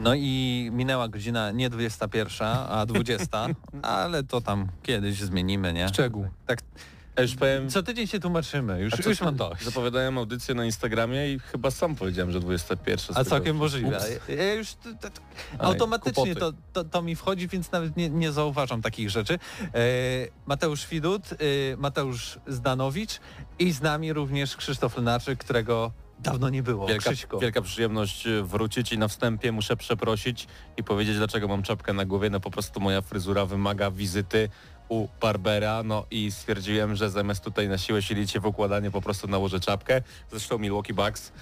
No i minęła godzina nie 21, a 20, ale to tam kiedyś zmienimy, nie? Szczegół. Tak, Ja już powiem, co tydzień się tłumaczymy, już, co- już mam dość. zapowiadałem audycję na Instagramie i chyba sam powiedziałem, że 21. z A całkiem możliwe. Ups. Ja ja już t- t- t- Aj, automatycznie to, to, to mi wchodzi, więc nawet nie, nie zauważam takich rzeczy. E, Mateusz Widut, e, Mateusz Zdanowicz i z nami również Krzysztof Lenarczyk, którego dawno nie było. Wielka, wielka przyjemność e, wrócić i na wstępie muszę przeprosić i powiedzieć, dlaczego mam czapkę na głowie. No po prostu moja fryzura wymaga wizyty u Barbera, no i stwierdziłem, że zamiast tutaj na siłę silić się w układanie, po prostu nałożę czapkę. Zresztą Milwaukee Bucks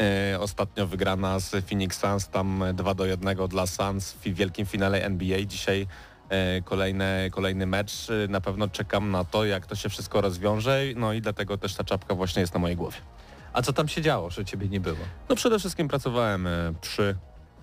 e, ostatnio wygrana z Phoenix Suns, tam 2 do 1 dla Suns w wielkim finale NBA. Dzisiaj e, kolejny, kolejny mecz. Na pewno czekam na to, jak to się wszystko rozwiąże, no i dlatego też ta czapka właśnie jest na mojej głowie. A co tam się działo, że ciebie nie było? No przede wszystkim pracowałem e, przy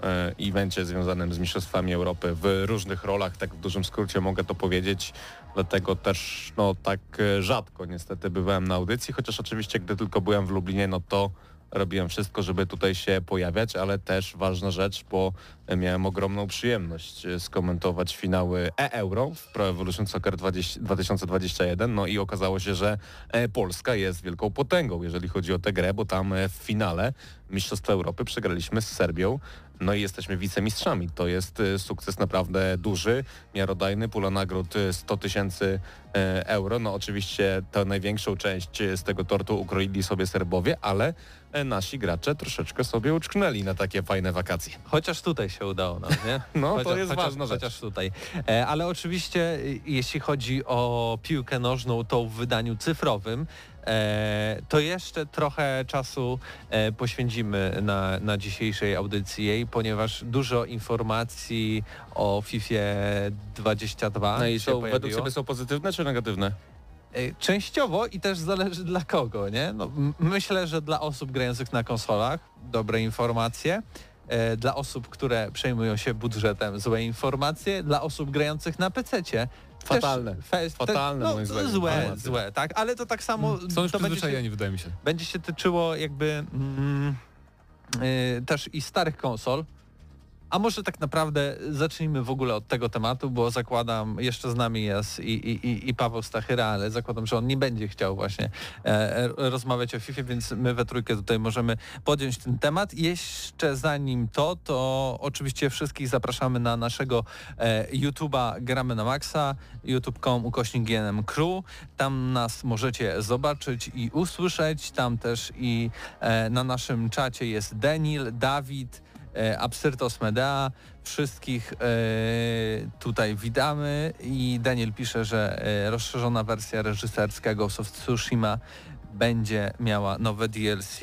e, evencie związanym z Mistrzostwami Europy w różnych rolach, tak w dużym skrócie mogę to powiedzieć, dlatego też no tak e, rzadko niestety bywałem na audycji, chociaż oczywiście gdy tylko byłem w Lublinie, no to robiłem wszystko, żeby tutaj się pojawiać, ale też ważna rzecz, bo miałem ogromną przyjemność e, skomentować finały e-Euro w Pro Evolution Soccer 20, 2021, no i okazało się, że e, Polska jest wielką potęgą, jeżeli chodzi o tę grę, bo tam e, w finale Mistrzostwa Europy przegraliśmy z Serbią, no i jesteśmy wicemistrzami. To jest sukces naprawdę duży, miarodajny, pula nagród e, 100 tysięcy euro. No oczywiście tę największą część z tego tortu ukroili sobie Serbowie, ale nasi gracze troszeczkę sobie uczknęli na takie fajne wakacje. Chociaż tutaj się udało nam, nie? No, to chociaż, jest chociaż, ważna rzecz. Chociaż tutaj. E, ale oczywiście y, jeśli chodzi o piłkę nożną, to w wydaniu cyfrowym, e, to jeszcze trochę czasu e, poświęcimy na, na dzisiejszej audycji jej, ponieważ dużo informacji o FIFA 22 No i są, według. Ciebie są pozytywne czy negatywne? E, Częściowo i też zależy dla kogo, nie? No, myślę, że dla osób grających na konsolach dobre informacje, e, dla osób, które przejmują się budżetem złe informacje, dla osób grających na PC-cie Fatalne. Też, fe- Fatalne, no, moim zdaniem, Złe, informacje. złe, tak, ale to tak samo Są już to będzie się, przyzwyczajeni, wydaje mi się. będzie się tyczyło jakby mm, y, też i starych konsol. A może tak naprawdę zacznijmy w ogóle od tego tematu, bo zakładam, jeszcze z nami jest i, i, i- Paweł Stachyra, ale zakładam, że on nie będzie chciał właśnie e, e, rozmawiać o FIFA, więc my we trójkę tutaj możemy podjąć ten temat. Jeszcze zanim to, to oczywiście wszystkich zapraszamy na naszego e, YouTube'a Gramy na Maxa, youtube.com ukośnik GNM Crew. Tam nas możecie zobaczyć i usłyszeć. Tam też i e, na naszym czacie jest Denil, Dawid, Absyrtos Medea. Wszystkich e, tutaj witamy i Daniel pisze, że e, rozszerzona wersja reżyserska Ghost of Tsushima będzie miała nowe DLC,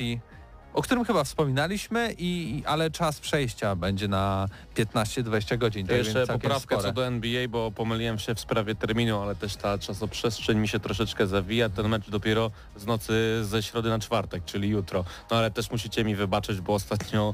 o którym chyba wspominaliśmy, i, ale czas przejścia będzie na 15-20 godzin. To tak jeszcze poprawka co do NBA, bo pomyliłem się w sprawie terminu, ale też ta czasoprzestrzeń mi się troszeczkę zawija. Ten mecz dopiero z nocy ze środy na czwartek, czyli jutro. No ale też musicie mi wybaczyć, bo ostatnio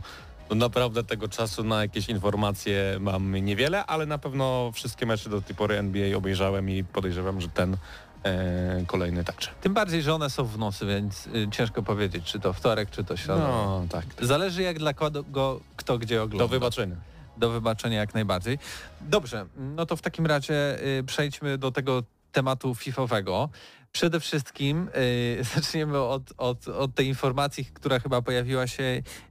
no naprawdę tego czasu na jakieś informacje mam niewiele, ale na pewno wszystkie mecze do tej pory NBA obejrzałem i podejrzewam, że ten e, kolejny także. Tym bardziej, że one są w nocy, więc y, ciężko powiedzieć, czy to wtorek, czy to środa. No tak. Zależy jak dla kogo kto gdzie ogląda. Do wybaczenia. Do wybaczenia jak najbardziej. Dobrze, no to w takim razie y, przejdźmy do tego tematu fifowego. Przede wszystkim y, zaczniemy od, od, od tej informacji, która chyba pojawiła się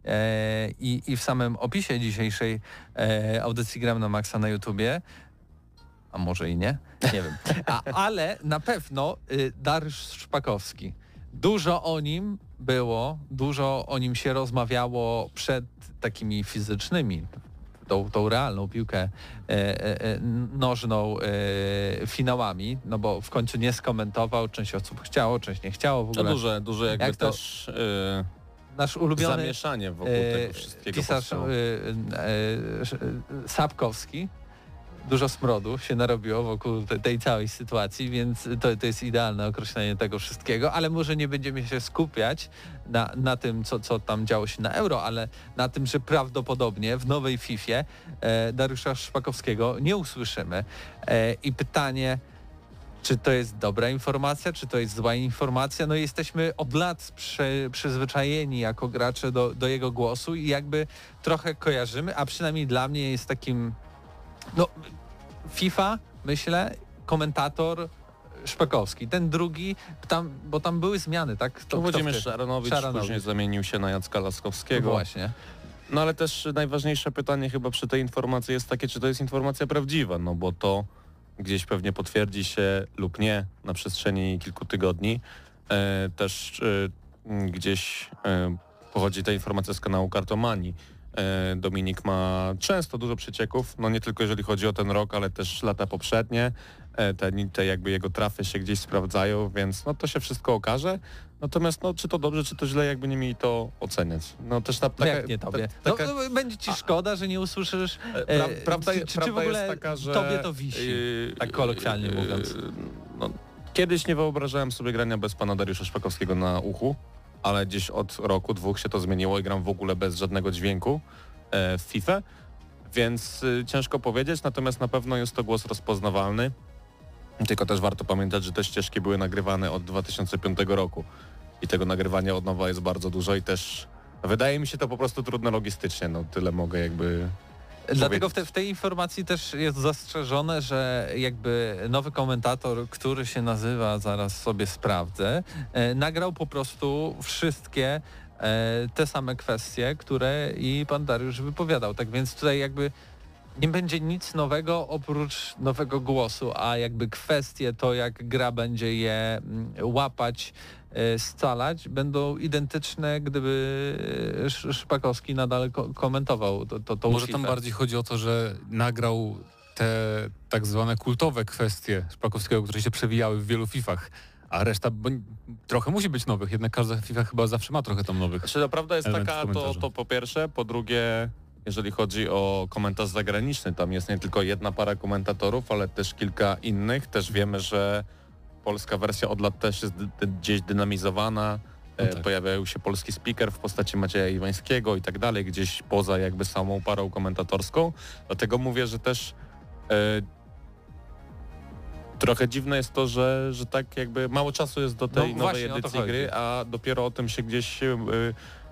e, i, i w samym opisie dzisiejszej e, audycji Gram na Maxa na YouTubie. a może i nie, nie wiem. A, ale na pewno y, Dariusz Szpakowski. Dużo o nim było, dużo o nim się rozmawiało przed takimi fizycznymi, tą, tą realną piłkę e, e, e, nożną finałami, no bo w końcu nie skomentował, część osób chciało, część nie chciało w To ogóle. duże, duże jakby Jak to też Nasz ulubiony zamieszanie wokół tego wszystkiego pisarz powstało. Sapkowski. Dużo smrodu się narobiło wokół te, tej całej sytuacji, więc to, to jest idealne określenie tego wszystkiego, ale może nie będziemy się skupiać na, na tym, co, co tam działo się na euro, ale na tym, że prawdopodobnie w nowej FIFA e, Dariusza Szpakowskiego nie usłyszymy. E, I pytanie, czy to jest dobra informacja, czy to jest zła informacja? No jesteśmy od lat prze, przyzwyczajeni jako gracze do, do jego głosu i jakby trochę kojarzymy, a przynajmniej dla mnie jest takim, no FIFA, myślę, komentator Szpakowski. Ten drugi, tam, bo tam były zmiany, tak? To Włodzimierz? Szaranowicz, Szaranowicz. później zamienił się na Jacka Laskowskiego. Właśnie. No ale też najważniejsze pytanie chyba przy tej informacji jest takie, czy to jest informacja prawdziwa, no bo to gdzieś pewnie potwierdzi się lub nie na przestrzeni kilku tygodni. E, też e, gdzieś e, pochodzi ta informacja z kanału Kartomanii. E, Dominik ma często dużo przecieków, no nie tylko jeżeli chodzi o ten rok, ale też lata poprzednie. E, te, te jakby jego trafy się gdzieś sprawdzają, więc no to się wszystko okaże. Natomiast no czy to dobrze, czy to źle, jakby nie mieli to oceniać. No też No taka, nie tobie? ta- taka, no, no, będzie ci szkoda, że nie usłyszysz E, e, Pra, prawda, czy, czy, czy w ogóle jest taka, że... tobie to wisi? yy, tak kolokwialnie yy, mówiąc. No, kiedyś nie wyobrażałem sobie grania bez pana Dariusza Szpakowskiego na uchu, ale gdzieś od roku, dwóch się to zmieniło i gram w ogóle bez żadnego dźwięku e, w FIFA, więc y, ciężko powiedzieć, natomiast na pewno jest to głos rozpoznawalny. Tylko też warto pamiętać, że te ścieżki były nagrywane od 2005 roku. I tego nagrywania od nowa jest bardzo dużo i też wydaje mi się to po prostu trudne logistycznie, no tyle mogę jakby Dlatego w, te, w tej informacji też jest zastrzeżone, że jakby nowy komentator, który się nazywa, zaraz sobie sprawdzę, e, nagrał po prostu wszystkie e, te same kwestie, które i pan Dariusz wypowiadał. Tak więc tutaj jakby nie będzie nic nowego oprócz nowego głosu, a jakby kwestie to, jak gra będzie je mm, łapać, e, scalać, będą identyczne, gdyby e, Sz- Szpakowski nadal ko- komentował to, to, tą Może tam bardziej chodzi o to, że nagrał te tak zwane kultowe kwestie Szpakowskiego, które się przewijały w wielu Fifach, a reszta bo, trochę musi być nowych, jednak każda FIFA chyba zawsze ma trochę tam nowych. Znaczy, no, prawda jest taka, to, to po pierwsze, po drugie, jeżeli chodzi o komentarz zagraniczny, tam jest nie tylko jedna para komentatorów, ale też kilka innych. Też wiemy, że polska wersja od lat też jest gdzieś dynamizowana. No E, tak. Pojawiał się polski speaker w postaci Macieja Iwańskiego i tak dalej, gdzieś poza jakby samą parą komentatorską. Dlatego mówię, że też e, trochę dziwne jest to, że, że tak jakby mało czasu jest do tej No nowej właśnie, edycji gry, a dopiero o tym się gdzieś y,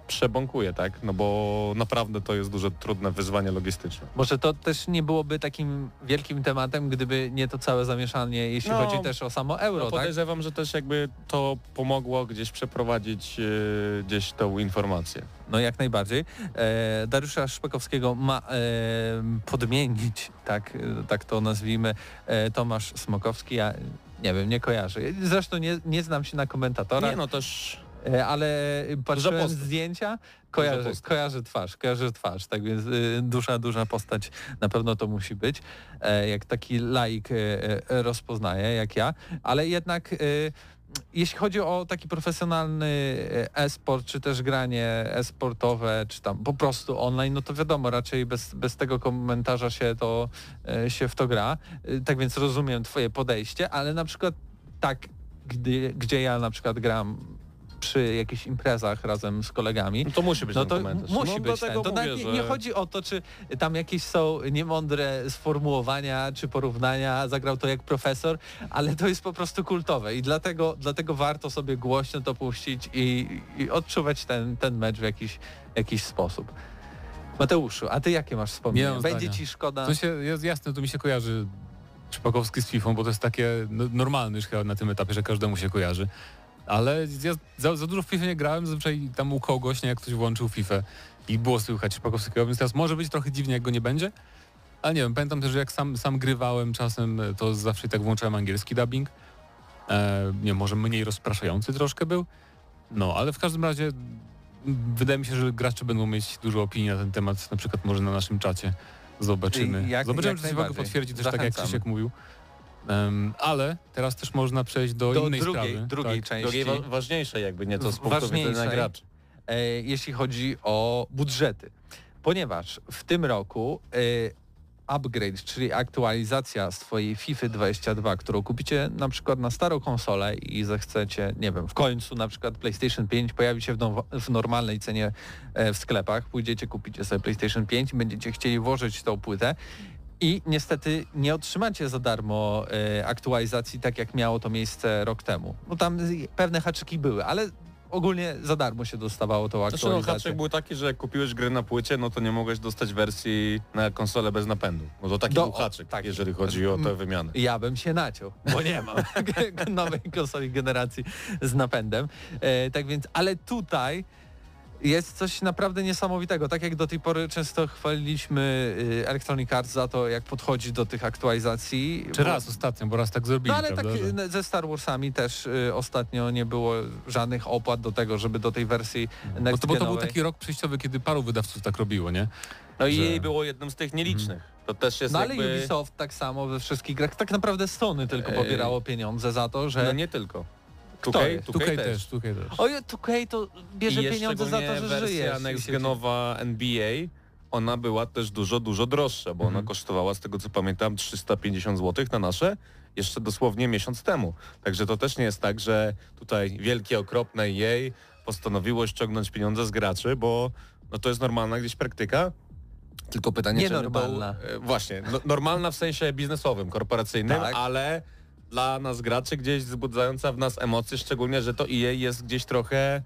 przebąkuje, tak? No bo naprawdę to jest duże, trudne wyzwanie logistyczne. Może to też nie byłoby takim wielkim tematem, gdyby nie to całe zamieszanie, jeśli No, chodzi też o samo euro, No tak? podejrzewam, że też jakby to pomogło gdzieś przeprowadzić y, gdzieś tą informację. No jak najbardziej. E, Dariusza Szpakowskiego ma e, podmienić, tak, tak to nazwijmy, e, Tomasz Smokowski. Ja nie wiem, nie kojarzę. Zresztą nie, nie znam się na komentatora, Nie no też ale patrzyłem zdjęcia, kojarzę, twarz, kojarzę twarz, tak więc e, duża, duża postać na pewno to musi być, e, jak taki laik e, e, rozpoznaje, jak ja, ale jednak e, jeśli chodzi o taki profesjonalny e, e-sport, czy też granie e-sportowe, czy tam po prostu online, no to wiadomo, raczej bez, bez tego komentarza się to e, się w to gra. E, Tak więc rozumiem twoje podejście, ale na przykład tak, gdy, gdzie ja na przykład gram przy jakichś imprezach razem z kolegami, no to musi być no ten to komentarz. musi no, być ten. To mówię, nie, że... nie chodzi o to, czy tam jakieś są niemądre sformułowania, czy porównania, zagrał to jak profesor, ale to jest po prostu kultowe i dlatego, dlatego warto sobie głośno to puścić i, i odczuwać ten, ten mecz w jakiś, jakiś sposób. Mateuszu, a ty jakie masz Nie wspomnienia? Będzie zdania. ci szkoda? To się, jest jasne, to mi się kojarzy Szpakowski z Fifą, bo to jest takie no, normalne już chyba na tym etapie, że każdemu się kojarzy. Ale ja za, za dużo w FIFA nie grałem, zazwyczaj tam u kogoś, nie, jak ktoś włączył FIFA i było słychać Szpakowskiego, więc teraz może być trochę dziwnie, jak go nie będzie, Ale nie wiem, pamiętam też, że jak sam, sam grywałem czasem, to zawsze tak włączałem angielski dubbing. E, nie może mniej rozpraszający troszkę był. No, ale w każdym razie wydaje mi się, że gracze będą mieć dużo opinii na ten temat, na przykład może na naszym czacie. Zobaczymy. Jak- Zobaczymy, jak czy najbardziej. potwierdzi też tak jak Zachęcam. Krzysiek mówił. Em, ale teraz też można przejść do, Do innej drugiej, sprawy. drugiej tak. części. Drugiej wa- ważniejszej jakby nieco z punktu widzenia graczy. e, jeśli chodzi o budżety. Ponieważ w tym roku e, upgrade, czyli aktualizacja swojej FIFA 22, którą kupicie na przykład na starą konsolę i zechcecie, nie wiem, w końcu na przykład PlayStation 5 pojawi się w, now- w normalnej cenie e, w sklepach, pójdziecie, kupicie sobie PlayStation 5 i będziecie chcieli włożyć tą płytę i niestety nie otrzymacie za darmo e, aktualizacji tak jak miało to miejsce rok temu. No tam pewne haczyki były, ale ogólnie za darmo się dostawało tą aktualizację. haczyk był taki, że jak kupiłeś grę na płycie, no to nie mogłeś dostać wersji na konsolę bez napędu. No to taki Do- był haczyk, tak. jeżeli chodzi o tę wymianę. Ja bym się naciął, bo nie mam nowej konsoli generacji z napędem. E, tak więc, ale tutaj jest coś naprawdę niesamowitego. Tak jak do tej pory często chwaliliśmy y, Electronic Arts za to, jak podchodzi do tych aktualizacji. Czy bo- raz ostatnio, bo raz tak zrobili, No ale tak prawda? że- y, ze Star Warsami też y, ostatnio nie było żadnych opłat do tego, żeby do tej wersji Bo next to, bo to był taki rok przejściowy, kiedy paru wydawców tak robiło, nie? No i że- jej było jednym z tych nielicznych. To też jest No ale jakby... Ubisoft tak samo we wszystkich grach. Tak naprawdę Sony tylko pobierało pieniądze za to, że... No nie tylko. Tukaj też. Tukaj też. Oj, 2K to bierze pieniądze za to, że żyjesz. wersja i next genowa NBA, ona była też dużo, dużo droższa, bo ona Mhm. kosztowała, z tego co pamiętam, 350 zł na nasze jeszcze dosłownie miesiąc temu. Także to też nie jest tak, że tutaj wielkie, okropne jej postanowiło ściągnąć pieniądze z graczy, bo no to jest normalna gdzieś praktyka. Tylko pytanie, czy Nienormalna. To, e, właśnie, no, normalna w sensie biznesowym, korporacyjnym, Tak. ale dla nas graczy gdzieś wzbudzająca w nas emocje, szczególnie, że to EA jest gdzieś trochę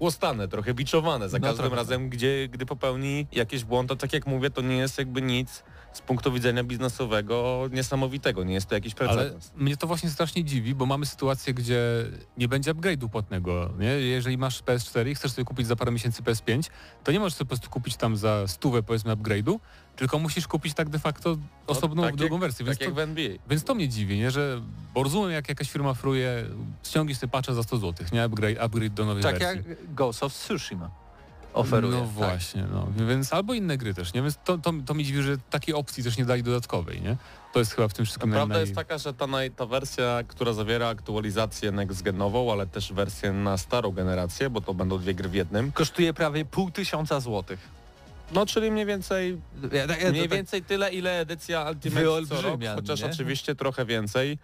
łostane, trochę biczowane za No każdym trochę. razem, gdzie, gdy popełni jakiś błąd, to tak jak mówię, to nie jest jakby nic z punktu widzenia biznesowego niesamowitego, nie jest to jakiś Ale precedens. mnie to właśnie strasznie dziwi, bo mamy sytuację, gdzie nie będzie upgrade'u płatnego. Nie? Jeżeli masz PS4 i chcesz sobie kupić za parę miesięcy PS5, to nie możesz sobie po prostu kupić tam za stówę powiedzmy upgrade'u, tylko musisz kupić tak de facto osobną tak drugą jak- wersję. Więc Tak jak to, w NBA. więc to mnie dziwi, nie? że bo rozumiem jak jakaś firma fruje, ściągnij sobie patcha za 100 zł, nie? Upgrade, upgrade do nowej Tak wersji. jak Ghost of Tsushima oferuje. No tak. właśnie, no. Więc albo inne gry też, nie? Więc to, to, to mi dziwi, że takiej opcji też nie dali dodatkowej, nie? To jest chyba w tym wszystkim Prawda naj- jest taka, że ta, naj, ta wersja, która zawiera aktualizację next-genową, ale też wersję na starą generację, bo to będą dwie gry w jednym, Kosztuje prawie pół tysiąca złotych. No czyli mniej więcej Ja, ja, ja, Mniej tak- więcej tyle, ile edycja Ultimate co rok, chociaż nie? oczywiście trochę więcej.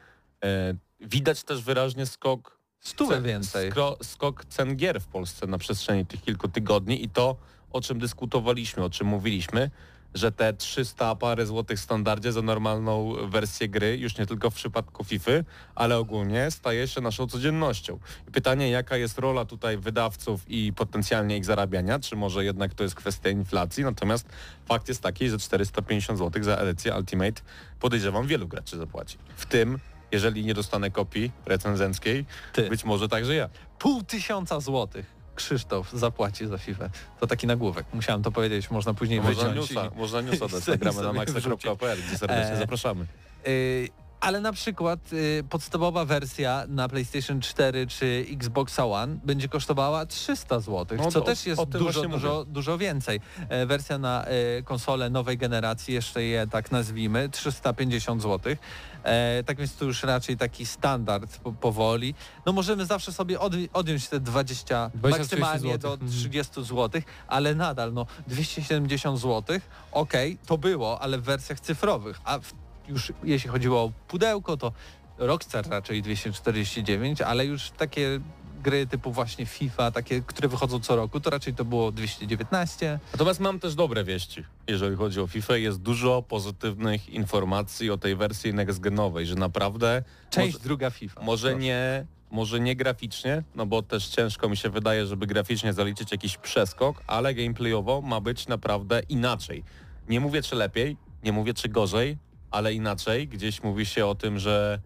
E, widać też wyraźnie skok, Stówę ce- więcej. Skro, skok cen gier w Polsce na przestrzeni tych kilku tygodni i to, o czym dyskutowaliśmy, o czym mówiliśmy, że te 300 parę złotych w standardzie za normalną wersję gry, już nie tylko w przypadku FIFA, ale ogólnie staje się naszą codziennością. Pytanie, jaka jest rola tutaj wydawców i potencjalnie ich zarabiania, czy może jednak to jest kwestia inflacji, natomiast fakt jest taki, że 450 zł za edycję Ultimate podejrzewam wielu graczy zapłaci. W tym, jeżeli nie dostanę kopii recenzenckiej, Ty. być może także ja. Pół tysiąca złotych Krzysztof zapłaci za FIFA. To taki nagłówek. Musiałem to powiedzieć, można później Można wyciąć. newsa, i- można newsa dać, na sobie maxa.pl, gdzie serdecznie E, zapraszamy. Y, ale na przykład y, podstawowa wersja na PlayStation 4 czy Xbox One będzie kosztowała 300 zł, No co to też jest o dużo, dużo, dużo więcej. E, wersja na e, konsolę nowej generacji, jeszcze je tak nazwijmy, 350 zł. E, tak więc to już raczej taki standard po, powoli. No możemy zawsze sobie odwi- odjąć te 20, 20, maksymalnie 30 do złotych. 30 zł, ale nadal no 270 zł, okej, to było, ale w wersjach cyfrowych, a w, już jeśli chodziło o pudełko, to Rockstar raczej 249, ale już takie gry typu właśnie FIFA, takie, które wychodzą co roku, to raczej to było 219. Natomiast mam też dobre wieści, jeżeli chodzi o FIFA. Jest dużo pozytywnych informacji o tej wersji next-genowej, że naprawdę Część może, druga FIFA. może Proszę. nie może nie graficznie, no bo też ciężko mi się wydaje, żeby graficznie zaliczyć jakiś przeskok, ale gameplayowo ma być naprawdę inaczej. Nie mówię czy lepiej, nie mówię czy gorzej, ale inaczej. Gdzieś mówi się o tym, że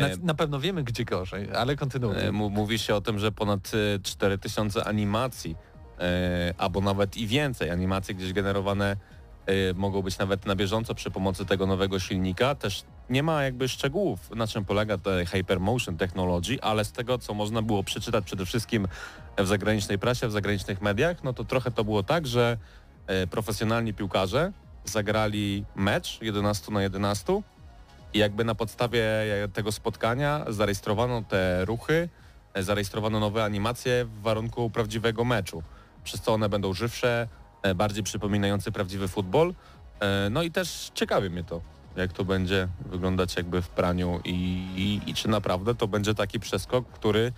Na, e, na pewno wiemy, gdzie gorzej, ale kontynuuj. E, Mówi się o tym, że ponad e, 4000 animacji, e, albo nawet i więcej animacji gdzieś generowane mogą być nawet na bieżąco przy pomocy tego nowego silnika. Też nie ma jakby szczegółów, na czym polega ta Hypermotion Technology, ale z tego, co można było przeczytać przede wszystkim w zagranicznej prasie, w zagranicznych mediach, no to trochę to było tak, że profesjonalni piłkarze zagrali mecz 11 na 11 i jakby na podstawie tego spotkania zarejestrowano te ruchy, e, zarejestrowano nowe animacje w warunku prawdziwego meczu, przez co one będą żywsze, e, bardziej przypominające prawdziwy futbol. E, No i też ciekawi mnie to, jak to będzie wyglądać jakby w praniu i, i, i czy naprawdę to będzie taki przeskok, który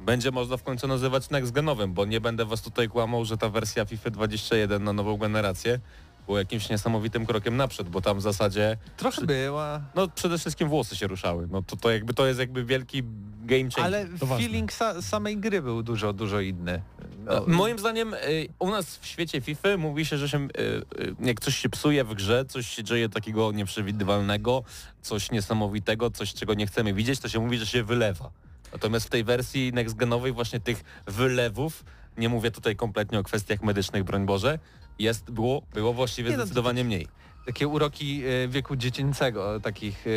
będzie można w końcu nazywać next genowym, bo nie będę was tutaj kłamał, że ta wersja FIFA 21 na nową generację było jakimś niesamowitym krokiem naprzód, bo tam w zasadzie Trochę była, no przede wszystkim włosy się ruszały. No to, to jakby to jest jakby wielki game changer. ale to feeling sa samej gry był dużo, dużo inny. No, Moim zdaniem y, u nas w świecie FIFA mówi się, że się, y, jak coś się psuje w grze, coś się dzieje takiego nieprzewidywalnego, coś niesamowitego, coś czego nie chcemy widzieć, to się mówi, że się wylewa. Natomiast w tej wersji next-genowej właśnie tych wylewów, nie mówię tutaj kompletnie o kwestiach medycznych, broń Boże, jest, było, było właściwie Nie, no zdecydowanie mniej. takie uroki e, wieku dziecięcego, takich e,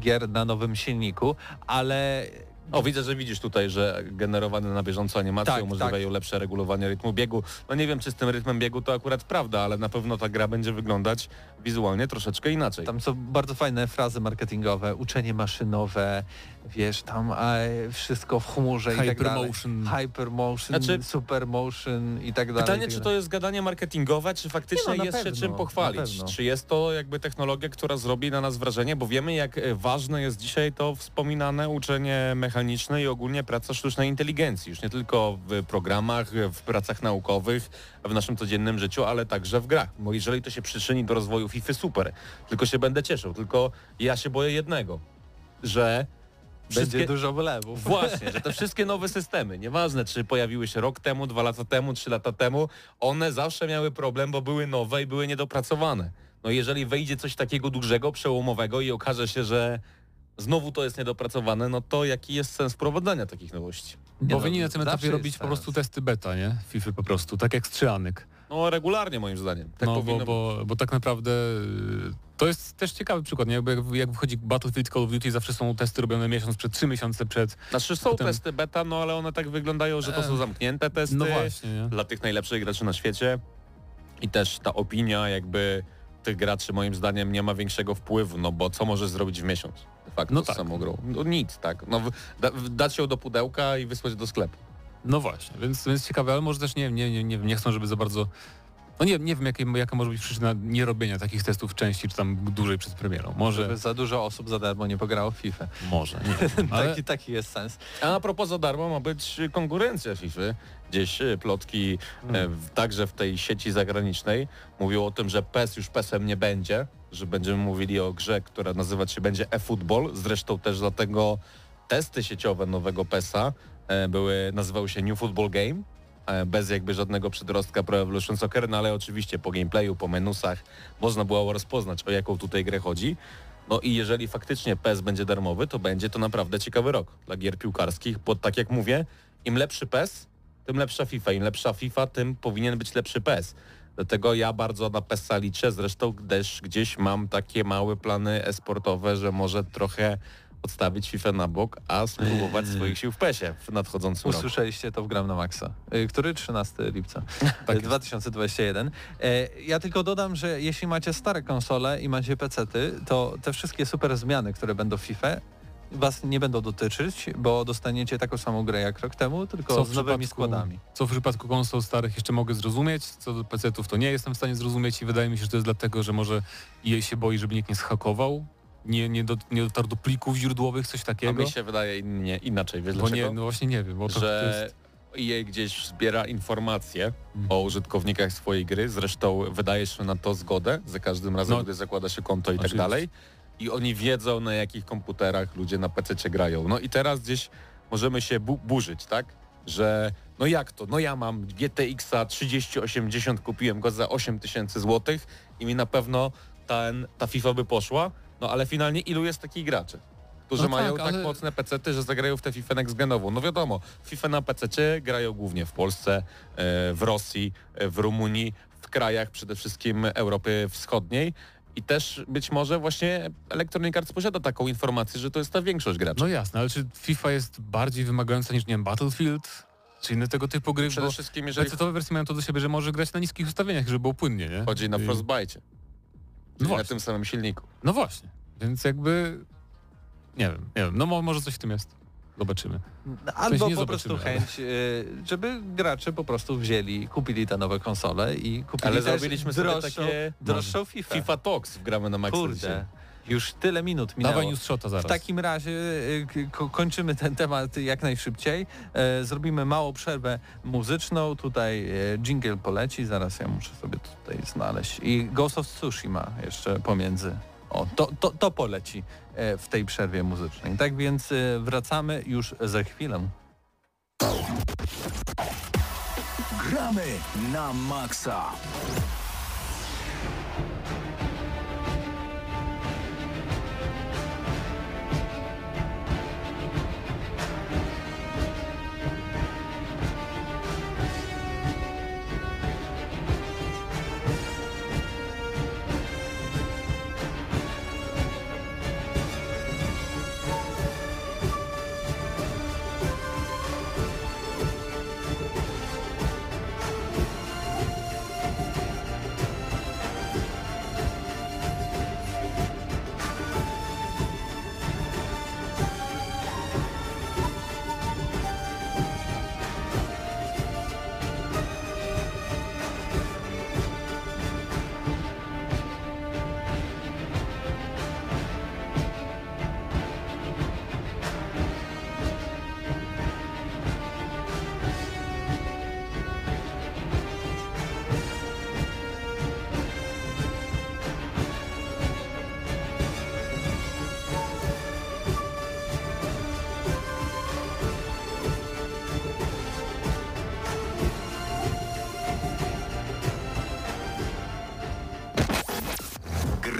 gier na nowym silniku, ale O, widzę, że widzisz tutaj, że generowane na bieżąco animacje Tak, umożliwiają lepsze regulowanie rytmu biegu. No nie wiem, czy z tym rytmem biegu to akurat prawda, ale na pewno ta gra będzie wyglądać wizualnie troszeczkę inaczej. tam są bardzo fajne frazy marketingowe, uczenie maszynowe, wiesz, tam e, wszystko w chmurze i tak dalej. Hypermotion. Hypermotion, Znaczy- supermotion i tak dalej. Pytanie, tak czy to jest gadanie marketingowe, czy faktycznie Nie no, jest się pewno, czym na pochwalić? Czy jest to jakby technologia, która zrobi na nas wrażenie, bo wiemy jak e, ważne jest dzisiaj to wspominane uczenie mechaniczne i ogólnie praca sztucznej inteligencji. Już nie tylko w programach, w pracach naukowych, w naszym codziennym życiu, ale także w grach. Bo jeżeli to się przyczyni do rozwoju FIFA, super. Tylko się będę cieszył. Tylko ja się boję jednego, że Będzie dużo wylewów. Właśnie, że te wszystkie nowe systemy, nieważne czy pojawiły się rok temu, dwa lata temu, trzy lata temu, one zawsze miały problem, bo były nowe i były niedopracowane. No jeżeli wejdzie coś takiego dużego, przełomowego i okaże się, że znowu to jest niedopracowane, no to jaki jest sens wprowadzania takich nowości? Nie Powinni no, na tym etapie robić po prostu testy beta, nie? FIFA po prostu, tak jak strzylanek. No regularnie moim zdaniem. Tak no, bo, powinno bo, bo tak naprawdę y, to jest też ciekawy przykład, nie? Jakby jak, jak wychodzi Battlefield Call of Duty, zawsze są testy robione miesiąc przed, trzy miesiące przed. Znaczy są Potem- testy beta, no ale one tak wyglądają, że to są zamknięte testy. No właśnie, nie? dla tych najlepszych graczy na świecie i też ta opinia jakby tych graczy moim zdaniem nie ma większego wpływu, no bo co możesz zrobić w miesiąc de facto No z tak. samą grą? No nic, tak. No, da, dać ją do pudełka i wysłać do sklepu. No właśnie, więc, więc ciekawe, ale może też nie nie, nie, nie chcą, żeby za bardzo... No nie, nie wiem, jakie, jaka może być przyczyna nierobienia takich testów częściej, czy tam dłużej przed premierą. Może, Żeby za dużo osób za darmo nie pograło w FIFA. może, nie wiem, ale... Taki, taki jest sens. A a propos za darmo ma być konkurencja FIFA. Gdzieś e, plotki e, w, także w tej sieci zagranicznej mówią o tym, że PES już PESem nie będzie, że będziemy mówili o grze, która nazywać się będzie eFootball. Zresztą też dlatego testy sieciowe nowego PESa e, były, nazywały się New Football Game bez jakby żadnego przedrostka Pro Evolution Soccer, no ale oczywiście po gameplayu, po menusach można było rozpoznać o jaką tutaj grę chodzi. No i jeżeli faktycznie PES będzie darmowy, to będzie to naprawdę ciekawy rok dla gier piłkarskich, bo tak jak mówię, im lepszy PES, tym lepsza FIFA. Im lepsza FIFA, tym powinien być lepszy PES. Dlatego ja bardzo na PESa liczę, zresztą też gdzieś mam takie małe plany esportowe, że może trochę odstawić FIFA na bok, a spróbować swoich sił w PESie w nadchodzącym roku. Usłyszeliście to w Gram na Maxa. Y, Który? 13 lipca Tak y, 2021. E, Ja tylko dodam, że jeśli macie stare konsole i macie pecety, to te wszystkie super zmiany, które będą w FIFA, was nie będą dotyczyć, bo dostaniecie taką samą grę jak rok temu, tylko Co z nowymi przypadku- składami. Co w przypadku konsol starych jeszcze mogę zrozumieć, co do PC-ów to nie jestem w stanie zrozumieć i wydaje mi się, że to jest dlatego, że może jej się boi, żeby nikt nie zhakował, nie, nie, do, nie dotarł do plików źródłowych, coś A takiego. mi się wydaje innie, inaczej, wiesz bo dlaczego? nie, no właśnie nie wiem, bo to, że jest... EA gdzieś zbiera informacje Mhm. o użytkownikach swojej gry, zresztą wydajesz na to zgodę za każdym razem, No. gdy zakłada się konto i tak dalej. I oni wiedzą na jakich komputerach ludzie na PC grają. No i teraz gdzieś możemy się bu burzyć, tak? Że no jak to? No ja mam GTX-a 3080, kupiłem go za 8000 złotych i mi na pewno ten, ta FIFA by poszła, no ale finalnie ilu jest takich graczy? Którzy No mają tak, tak ale- mocne pecety, że zagrają w tę FIFA next genową. No wiadomo, FIFA na PC grają głównie w Polsce, e, w Rosji, e, w Rumunii, w krajach, przede wszystkim Europy Wschodniej. I też być może właśnie Electronic Arts posiada taką informację, że to jest ta większość graczy. No jasne, ale czy FIFA jest bardziej wymagająca niż, nie wiem, Battlefield? Czy inne tego typu gry? Przede wszystkim jeżeli PC-owe wersje mają to do siebie, że może grać na niskich ustawieniach, żeby było płynnie, nie? chodzi na Frostbite, No na tym samym silniku. No właśnie, więc jakby... Nie wiem, nie wiem, no mo- może coś w tym jest. Zobaczymy. Albo nie po prostu zobaczymy, chęć, y, żeby gracze po prostu wzięli, kupili te nowe konsole i kupili Ale też zrobiliśmy sobie droższą, takie- droższą FIFA. FIFA Talks gramy na Maxa Kurde, dzisiaj. Już tyle minut minęło. Dawaj news shota zaraz. W takim razie y, ko- kończymy ten temat jak najszybciej. E, Zrobimy małą przerwę muzyczną. Tutaj e, jingle poleci, zaraz ja muszę sobie tutaj znaleźć. I Ghost of Tsushima jeszcze pomiędzy. O, to, to, to poleci e, w tej przerwie muzycznej. Tak więc e, wracamy już za chwilę. Gramy na maksa.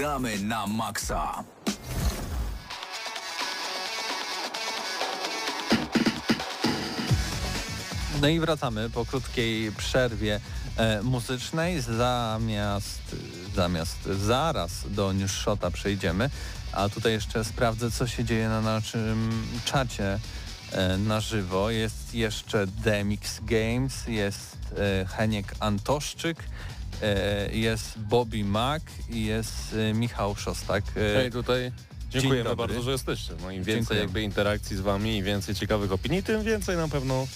Gramy na maksa. No i wracamy po krótkiej przerwie e, muzycznej. Zamiast, zamiast zaraz do Newshota przejdziemy, a tutaj jeszcze sprawdzę, co się dzieje na naszym czacie e, na żywo. Jest jeszcze Demix Games, jest e, Heniek Antoszczyk, jest Bobby Mac i jest e, Michał Szostak. E, Hej, tutaj dziękujemy bardzo, że jesteście. No im więcej Dziękuję. jakby interakcji z wami i więcej ciekawych opinii, tym więcej na pewno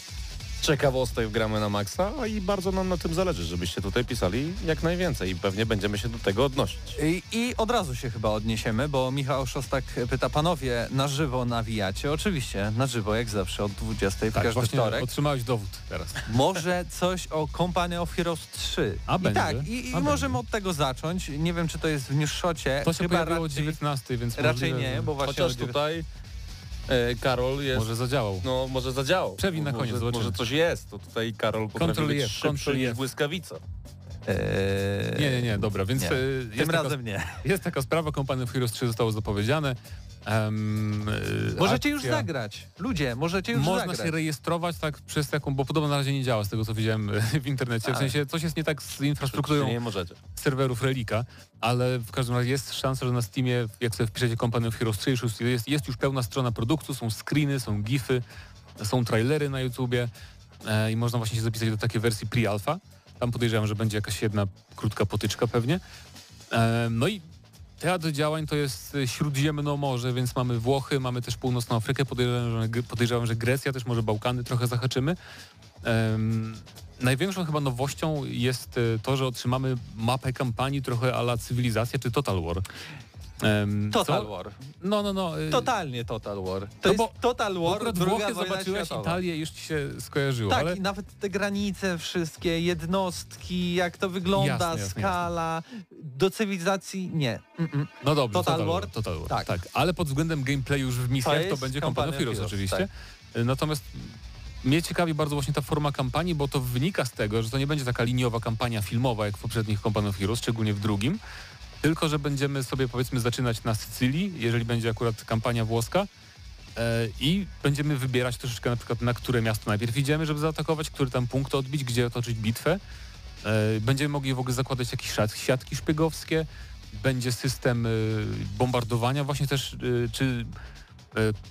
ciekawostek gramy na maksa, i bardzo nam na tym zależy, żebyście tutaj pisali jak najwięcej i pewnie będziemy się do tego odnosić. I, I od razu się chyba odniesiemy, bo Michał Szostak pyta, panowie, na żywo nawijacie? Oczywiście, na żywo, jak zawsze, od 20 w Tak, każdy właśnie wtorek. otrzymałeś dowód teraz. Może coś o Company of Heroes 3. A I będzie, tak, i, i a możemy będzie. od tego zacząć. Nie wiem, czy to jest w newsshocie. To się Chyba pojawiło o raczej, 19, więc raczej możliwe, nie, bo właśnie... Chociaż tutaj Karol jest... Może zadziałał. No może zadziałał. Przewin na Może- koniec, Może, zobaczymy. może coś jest, to tutaj Karol potrafi Control być Control niż błyskawica. Eee, Nie, nie, nie, dobra, więc nie. e, jest, Tym taka, razem nie. jest taka sprawa, Company of Heroes 3 zostało zapowiedziane. E, Możecie już akcja- zagrać. Ludzie, możecie już Można zagrać. się rejestrować tak przez taką, bo podobno na razie nie działa z tego co widziałem e, w internecie. Tak. W sensie coś jest nie tak z infrastrukturą nie możecie. serwerów Relika, ale w każdym razie jest szansa, że na Steamie, jak sobie wpiszecie Company of Heroes 3, już jest, jest już pełna strona produktu, są screeny, są gify, są trailery na YouTubie e, i można właśnie się zapisać do takiej wersji pre-alpha. Tam podejrzewam, że będzie jakaś jedna krótka potyczka pewnie. E, no i teatr działań to jest e, Śródziemno Morze, więc mamy Włochy, mamy też Północną Afrykę, podejrzewam, że, podejrzewam, że Grecja, też może Bałkany trochę zahaczymy. Em, największą chyba nowością jest e, to, że otrzymamy mapę kampanii trochę ala cywilizacja czy Total War. Em, Total co- War. No, no, no. e, Totalnie Total War. To No jest bo- Total bo War, akurat druga Włochy wojna zobaczyłeś, światowa. Italię już ci się skojarzyło, Tak, ale i nawet te granice wszystkie, jednostki, jak to wygląda, Jasne, jasne, skala, do cywilizacji nie. Mm-mm. No dobrze, Total Total, War? War, Total War. Tak. Tak. ale pod względem gameplayu już w misjach to, jest będzie Company of Heroes oczywiście. Natomiast mnie ciekawi bardzo właśnie ta forma kampanii, bo to wynika z tego, że to nie będzie taka liniowa kampania filmowa jak w poprzednich Company of Heroes, szczególnie w drugim, tylko że będziemy sobie powiedzmy zaczynać na Sycylii, jeżeli będzie akurat kampania włoska e, i będziemy wybierać troszeczkę na przykład na które miasto najpierw idziemy, żeby zaatakować, który tam punkt odbić, gdzie otoczyć bitwę. E, Będziemy mogli w ogóle zakładać jakieś siat- siatki szpiegowskie, będzie system e, bombardowania właśnie też, czy,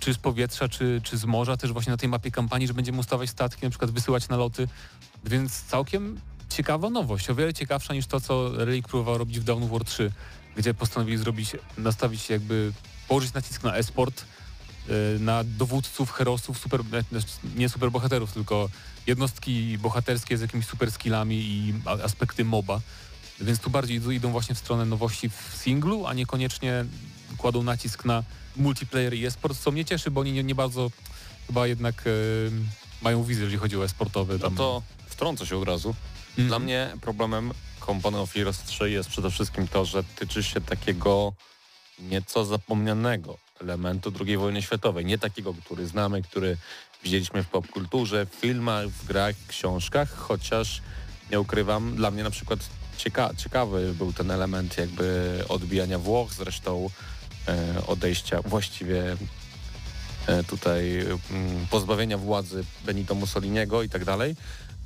czy z powietrza, czy, czy z morza, też właśnie na tej mapie kampanii, że będziemy ustawiać statki, na przykład wysyłać naloty, więc całkiem ciekawa nowość, o wiele ciekawsza niż to, co Relic próbował robić w Dawn War 3, gdzie postanowili zrobić, nastawić jakby, położyć nacisk na esport, e, na dowódców, herosów, super, nie superbohaterów, tylko jednostki bohaterskie z jakimiś super skillami i aspekty MOBA. Więc tu bardziej idą- właśnie w stronę nowości w singlu, a niekoniecznie kładą nacisk na multiplayer i e-sport, co mnie cieszy, bo oni nie, nie bardzo chyba jednak e, mają wizję, jeżeli chodzi o e-sportowe. No Tam. to wtrącę się od razu. Mhm. Dla mnie problemem Company of Heroes 3 jest przede wszystkim to, że tyczy się takiego nieco zapomnianego elementu II wojny światowej. Nie takiego, który znamy, który widzieliśmy w popkulturze, w filmach, w grach, w książkach, chociaż nie ukrywam, dla mnie na przykład cieka ciekawy był ten element jakby odbijania Włoch, zresztą e, odejścia właściwie e, tutaj mm, pozbawienia władzy Benito Mussoliniego i tak dalej.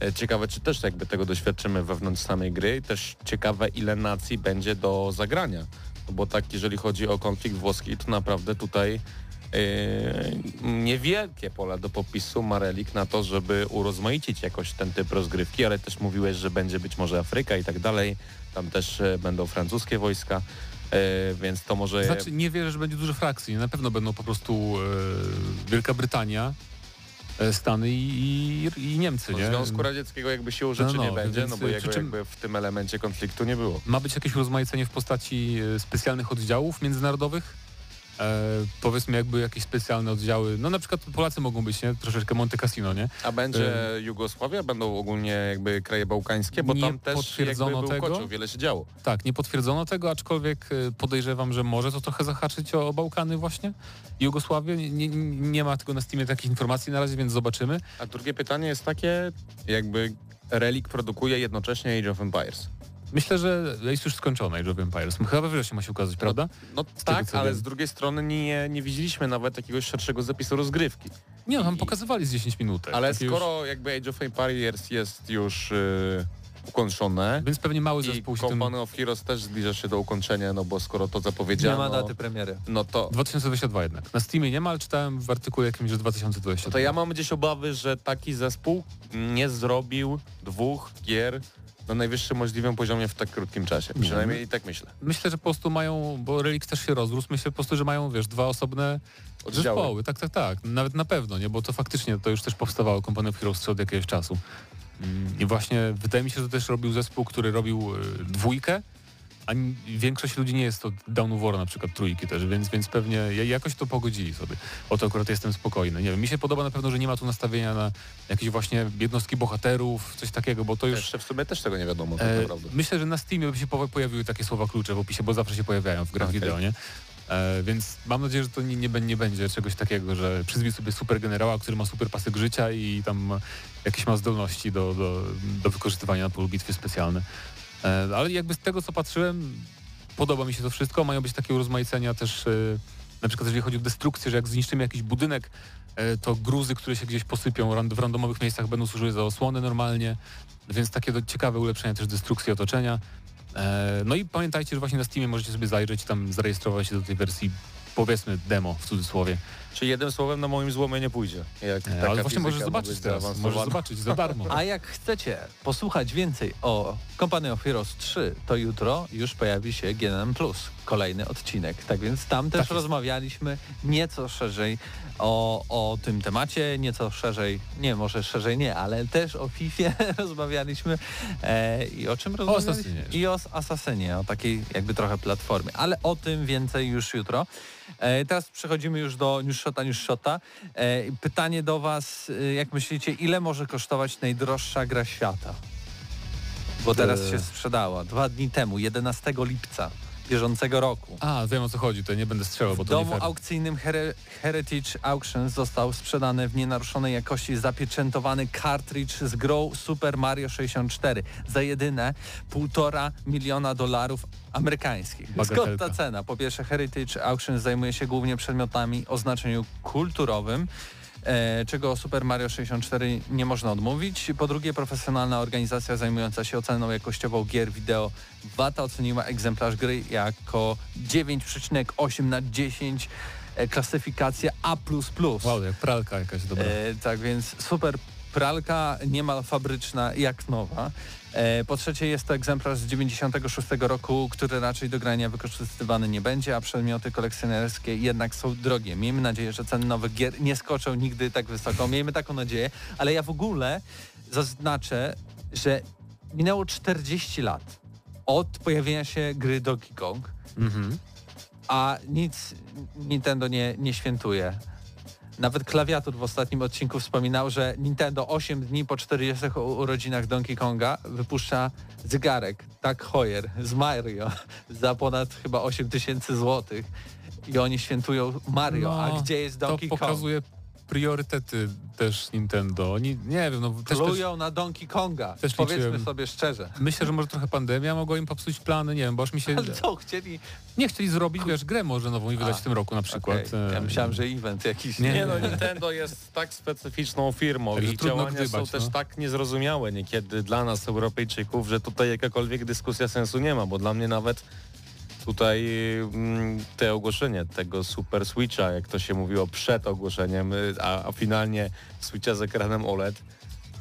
E, Ciekawe, czy też jakby tego doświadczymy wewnątrz samej gry. Też ciekawe, ile nacji będzie do zagrania. No bo tak, jeżeli chodzi o konflikt włoski, to naprawdę tutaj e, niewielkie pole do popisu ma Relik na to, żeby urozmaicić jakoś ten typ rozgrywki, ale też mówiłeś, że będzie być może Afryka i tak dalej. Tam też e, będą francuskie wojska, więc to może... Znaczy nie wierzę, że będzie dużo frakcji. Na pewno będą po prostu Wielka Brytania, Stany i, i, i Niemcy, nie? Związku Radzieckiego jakby siłą rzeczy No, no, nie będzie, więc, no bo y, jego jakby w tym elemencie konfliktu nie było. Ma być jakieś rozmaicenie w postaci e, specjalnych oddziałów międzynarodowych? E, powiedzmy jakby jakieś specjalne oddziały, no na przykład Polacy mogą być, nie? Troszeczkę Monte Cassino, nie? A będzie Jugosławia? Będą ogólnie jakby kraje bałkańskie? Bo tam też jakby potwierdzono był tego. kocioł, wiele się działo. Tak, nie potwierdzono tego, aczkolwiek e, podejrzewam, że może to trochę zahaczyć o Bałkany właśnie, Jugosławię. Nie, nie, nie ma tego na Steamie takich informacji na razie, więc zobaczymy. A drugie pytanie jest takie, jakby Relic produkuje jednocześnie Age of Empires. Myślę, że jest już skończone Age of Empires. Chyba we wrześniu ma się ukazać, prawda? No tego, tak, ale wiem. z drugiej strony nie, nie widzieliśmy nawet jakiegoś szerszego zapisu rozgrywki. Nie, no, tam pokazywali z 10 minut. Ale Takie skoro jakby Age of Empires jest już yy, ukończone Już, więc pewnie mały i zespół się tym... Of Heroes też zbliża się do ukończenia, no bo skoro to Nie zapowiedziano, ma daty premiery. no to 2022 jednak. Na Steamie nie ma, ale czytałem w artykule jakimś, że 2022. No to ja mam gdzieś obawy, że taki zespół nie zrobił dwóch gier na najwyższym możliwym poziomie w tak krótkim czasie. Nie. Przynajmniej tak myślę. Myślę, że po prostu mają, bo Relix też się rozrósł, myślę po prostu, że mają, wiesz, dwa osobne Oddziały. zespoły. Tak, tak, tak. Nawet na pewno, nie? Bo to faktycznie to już też powstawało Company of Heroes od jakiegoś czasu. Mm, I właśnie wydaje mi się, że też robił zespół, który robił y, dwójkę, a większość ludzi nie jest to Down of War na przykład trójki też, więc, więc pewnie ja- jakoś to pogodzili sobie. O to akurat jestem spokojny. Nie wiem, mi się podoba na pewno, że nie ma tu nastawienia na jakieś właśnie jednostki bohaterów, coś takiego, bo to już... Jeszcze w sumie też tego nie wiadomo tak E, naprawdę. myślę, że na Steamie by się po- pojawiły takie słowa klucze w opisie, bo zawsze się pojawiają w grach Okej. wideo, nie? E, więc mam nadzieję, że to nie, nie, nie będzie czegoś takiego, że przyzwij sobie super generała, który ma super pasek życia i tam jakieś ma zdolności do, do, do wykorzystywania na polu bitwy specjalne. E, ale jakby z tego, co patrzyłem, podoba mi się to wszystko. Mają być takie urozmaicenia też, e, na przykład jeżeli chodzi o destrukcję, że jak zniszczymy jakiś budynek, e, to gruzy, które się gdzieś posypią w randomowych miejscach będą służyły za osłonę normalnie, więc takie ciekawe ulepszenia też destrukcji otoczenia. No i pamiętajcie, że właśnie na Steamie możecie sobie zajrzeć, tam zarejestrować się do tej wersji powiedzmy demo w cudzysłowie. Czy jednym słowem na moim złomie nie pójdzie? Jak E, taka ale właśnie możesz zobaczyć teraz, możesz zobaczyć za darmo. A jak chcecie posłuchać więcej o Company of Heroes 3, to jutro już pojawi się GNM+, kolejny odcinek. Tak więc tam też jest. rozmawialiśmy nieco szerzej o, o tym temacie, nieco szerzej, nie, może szerzej nie, ale też o FIFA rozmawialiśmy e, i o czym rozmawialiśmy? Assassinie jeszcze. I o Assassinie, o takiej jakby trochę platformie, ale o tym więcej już jutro. E, teraz przechodzimy już do newsshota, newsshota. E, pytanie do Was, e, jak myślicie, ile może kosztować najdroższa gra świata? Bo teraz się sprzedała, dwa dni temu, 11 lipca bieżącego roku. A, wiem o co chodzi, to nie będę strzelał, bo W to nie domu fair. aukcyjnym Here Heritage Auctions został sprzedany w nienaruszonej jakości zapieczętowany cartridge z grą Super Mario 64 za jedyne półtora miliona dolarów amerykańskich. Skąd ta cena? Po pierwsze Heritage Auctions zajmuje się głównie przedmiotami o znaczeniu kulturowym. E, czego Super Mario 64 nie można odmówić. Po drugie, profesjonalna organizacja zajmująca się oceną jakościową gier wideo Wata oceniła egzemplarz gry jako 9,8 na 10 e, klasyfikacja A++. Wow, jak pralka jakaś dobra. E, tak więc super pralka niemal fabryczna jak nowa. E, po trzecie jest to egzemplarz z 96 roku, który raczej do grania wykorzystywany nie będzie, a przedmioty kolekcjonerskie jednak są drogie. Miejmy nadzieję, że ceny nowych gier nie skoczą nigdy tak wysoko. Miejmy taką nadzieję, ale ja w ogóle zaznaczę, że minęło 40 lat od pojawienia się gry Donkey Kong, Mhm. a nic Nintendo nie, nie świętuje. Nawet klawiatur w ostatnim odcinku wspominał, że Nintendo 8 dni po 40 u- urodzinach Donkey Konga wypuszcza zegarek Tak Hoyer z Mario za ponad chyba 8 tysięcy złotych i oni świętują Mario, No, a gdzie jest To Donkey Kong? Priorytety też Nintendo. Oni, nie wiem, no też, też, Plują na Donkey Konga. też Powiedzmy liczyłem- sobie szczerze. myślę, że może trochę pandemia mogła im popsuć plany, nie wiem, bo aż mi się... Ale co, chcieli... Nie chcieli zrobić, wiesz, grę może nową i wydać A, w tym roku na przykład. Okej, Ja E, myślałem, że event jakiś. Nie, Nie no, Nintendo jest tak specyficzną firmą Także i działania są gdybać, też no. tak niezrozumiałe niekiedy dla nas Europejczyków, że tutaj jakakolwiek dyskusja sensu nie ma, bo dla mnie nawet tutaj mm, te ogłoszenie tego Super Switcha, jak to się mówiło przed ogłoszeniem, y, a, a finalnie Switcha z ekranem OLED,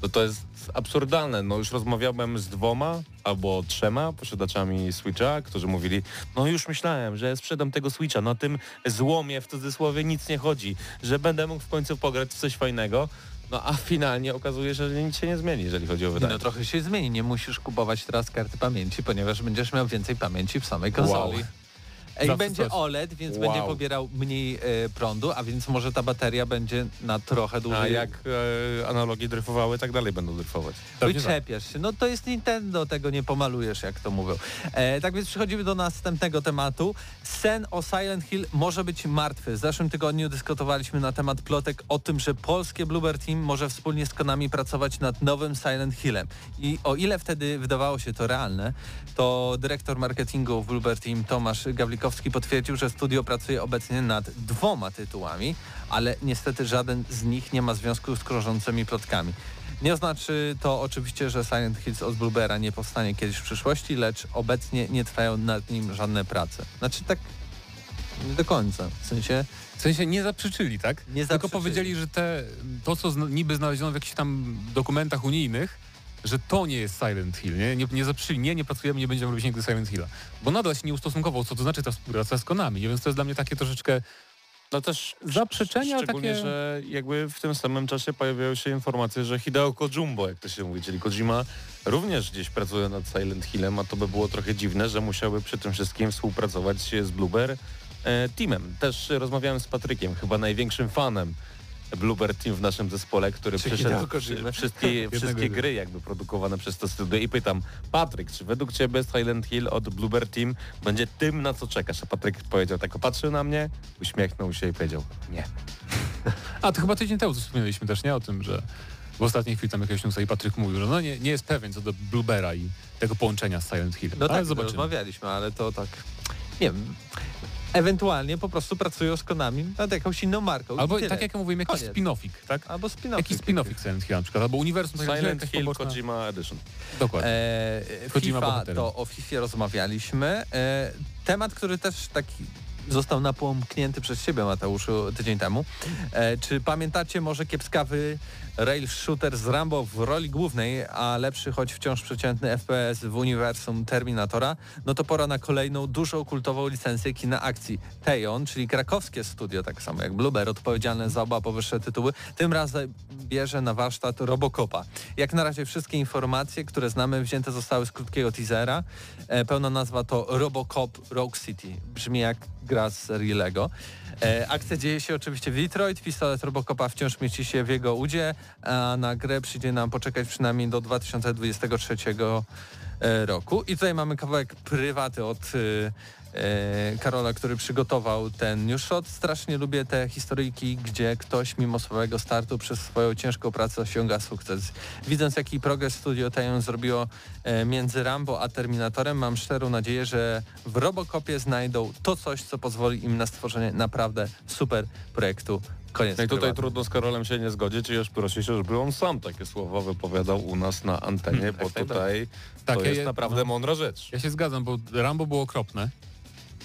to to jest absurdalne. No już rozmawiałem z dwoma albo trzema posiadaczami Switcha, którzy mówili, no już myślałem, że sprzedam tego Switcha, na tym złomie w cudzysłowie nic nie chodzi, że będę mógł w końcu pograć w coś fajnego, no a finalnie okazuje się, że nic się nie zmieni, jeżeli chodzi o Nie, wydanie. no trochę się zmieni, nie musisz kupować teraz karty pamięci, ponieważ będziesz miał więcej pamięci w samej konsoli. Wow. I Zawsze będzie coś. OLED, więc Wow. będzie pobierał mniej e, prądu, a więc może ta bateria będzie na trochę dłużej. A jak e, analogi dryfowały, tak dalej będą dryfować. pewnie tak. Wyczepiasz się. No to jest Nintendo, tego nie pomalujesz, jak to mówią. E, tak więc przechodzimy do następnego tematu. Sen o Silent Hill może być martwy. W zeszłym tygodniu dyskutowaliśmy na temat plotek o tym, że polskie Bluebird Team może wspólnie z Konami pracować nad nowym Silent Hillem. I o ile wtedy wydawało się to realne, to dyrektor marketingu w Bluebird Team Tomasz Gawlikowski potwierdził, że studio pracuje obecnie nad dwoma tytułami, ale niestety żaden z nich nie ma związku z krążącymi plotkami. Nie oznaczy to oczywiście, że Silent Hills od Bluebera nie powstanie kiedyś w przyszłości, lecz obecnie nie trwają nad nim żadne prace. Znaczy tak nie do końca. W sensie W sensie nie zaprzeczyli, tak? Nie Tylko zaprzeczyli. powiedzieli, że te, to, co zna, niby znaleziono w jakichś tam dokumentach unijnych, że to nie jest Silent Hill, nie? Nie, nie zaprzeczyli, nie, nie pracujemy, nie będziemy robić nigdy Silent Hilla. Bo nadal się nie ustosunkował, co to znaczy ta współpraca z Konami, nie? więc to jest dla mnie takie troszeczkę No też zaprzeczenia Szczególnie, takie... że jakby w tym samym czasie pojawiają się informacje, że Hideo Kojumbo, jak to się mówi, czyli Kojima również gdzieś pracuje nad Silent Hillem, a to by było trochę dziwne, że musiałby przy tym wszystkim współpracować z Blueber e, Teamem. Też rozmawiałem z Patrykiem, chyba największym fanem Blueber Team w naszym zespole, który Czy przeszedł Kojimy? wszystkie, wszystkie gry jakby produkowane przez to studio i pytam, Patryk, czy według Ciebie Silent Hill od Blueber Team będzie tym, na co czekasz? A Patryk powiedział tak, patrzył na mnie, uśmiechnął się i powiedział, nie. A, to chyba tydzień temu wspomnieliśmy też, nie? O tym, że w ostatniej chwili tam jakiegoś newsa i Patryk mówił, że no nie, nie jest pewien co do Bluebera i tego połączenia z Silent Hillem. No ale tak, zobaczymy. rozmawialiśmy, ale to tak, nie wiem, ewentualnie po prostu pracują z Konami nad jakąś inną marką. Albo tak jak ja mówiłem, jakiś spin-offik, tak? Albo spin-off. Jakiś spin-offik Silent Hill na przykład, albo uniwersum Silent, Hill poboczna- Kojima Edition. Dokładnie. E, Kojima FIFA, bohaterem. to o FIFA rozmawialiśmy. E, temat, który też taki został napomknięty przez siebie, Mateuszu, tydzień temu. E, czy pamiętacie może kiepskawy rail shooter z Rambo w roli głównej, a lepszy, choć wciąż przeciętny FPS w uniwersum Terminatora? No to pora na kolejną dużą kultową licencję kina akcji. Tejon, czyli krakowskie studio, tak samo jak Blueber, odpowiedzialne za oba powyższe tytuły, tym razem bierze na warsztat Robocopa. Jak na razie wszystkie informacje, które znamy, wzięte zostały z krótkiego teasera. E, pełna nazwa to Robocop Rogue City. Brzmi jak gra z serii Lego. E, akcja dzieje się oczywiście w Detroit. Pistolet Robocopa wciąż mieści się w jego udzie, a na grę przyjdzie nam poczekać przynajmniej do 2023 e, roku. I tutaj mamy kawałek prywaty od e, e, Karola, który przygotował ten news shot. Strasznie lubię te historyjki, gdzie ktoś mimo swojego startu przez swoją ciężką pracę osiąga sukces. Widząc jaki progres Studio Tejon zrobiło e, między Rambo a Terminatorem, mam szczerą nadzieję, że w Robocopie znajdą to coś, co pozwoli im na stworzenie naprawdę super projektu Koniec No i tutaj prywatny. trudno z Karolem się nie zgodzić i już prosi się, żeby on sam takie słowa wypowiadał u nas na antenie, bo tutaj Tak, to ja jest je- naprawdę no. mądra rzecz. Ja się zgadzam, bo Rambo było okropne.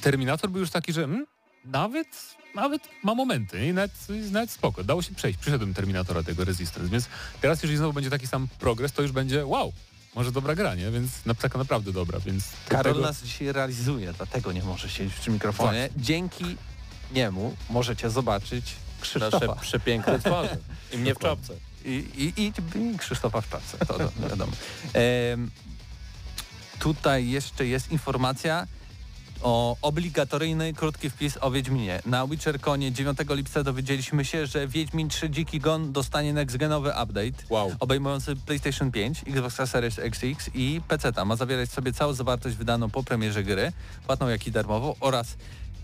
Terminator był już taki, że mm, nawet, nawet ma momenty i nawet, nawet spoko. Dało się przejść. Przyszedłem Terminatora tego Resistance, więc teraz jeżeli znowu będzie taki sam progres, to już będzie wow, może dobra gra, nie? Więc na, taka naprawdę dobra, więc... Karol tego- nas dzisiaj realizuje, dlatego nie może siedzieć przy mikrofonie. Dzięki niemu możecie zobaczyć Krzysztofa. Nasze przepiękne twarze. I mnie w czapce. I, i, i, i Krzysztofa w czapce, to wiadomo. Tutaj jeszcze jest informacja o obligatoryjny krótki wpis o Wiedźminie. Na WitcherConie 9 lipca dowiedzieliśmy się, że Wiedźmin 3 Dziki Gon dostanie next-genowy update Wow. obejmujący PlayStation 5, Xbox Series XX i PC. Ma zawierać sobie całą zawartość wydaną po premierze gry, płatną jak i darmową oraz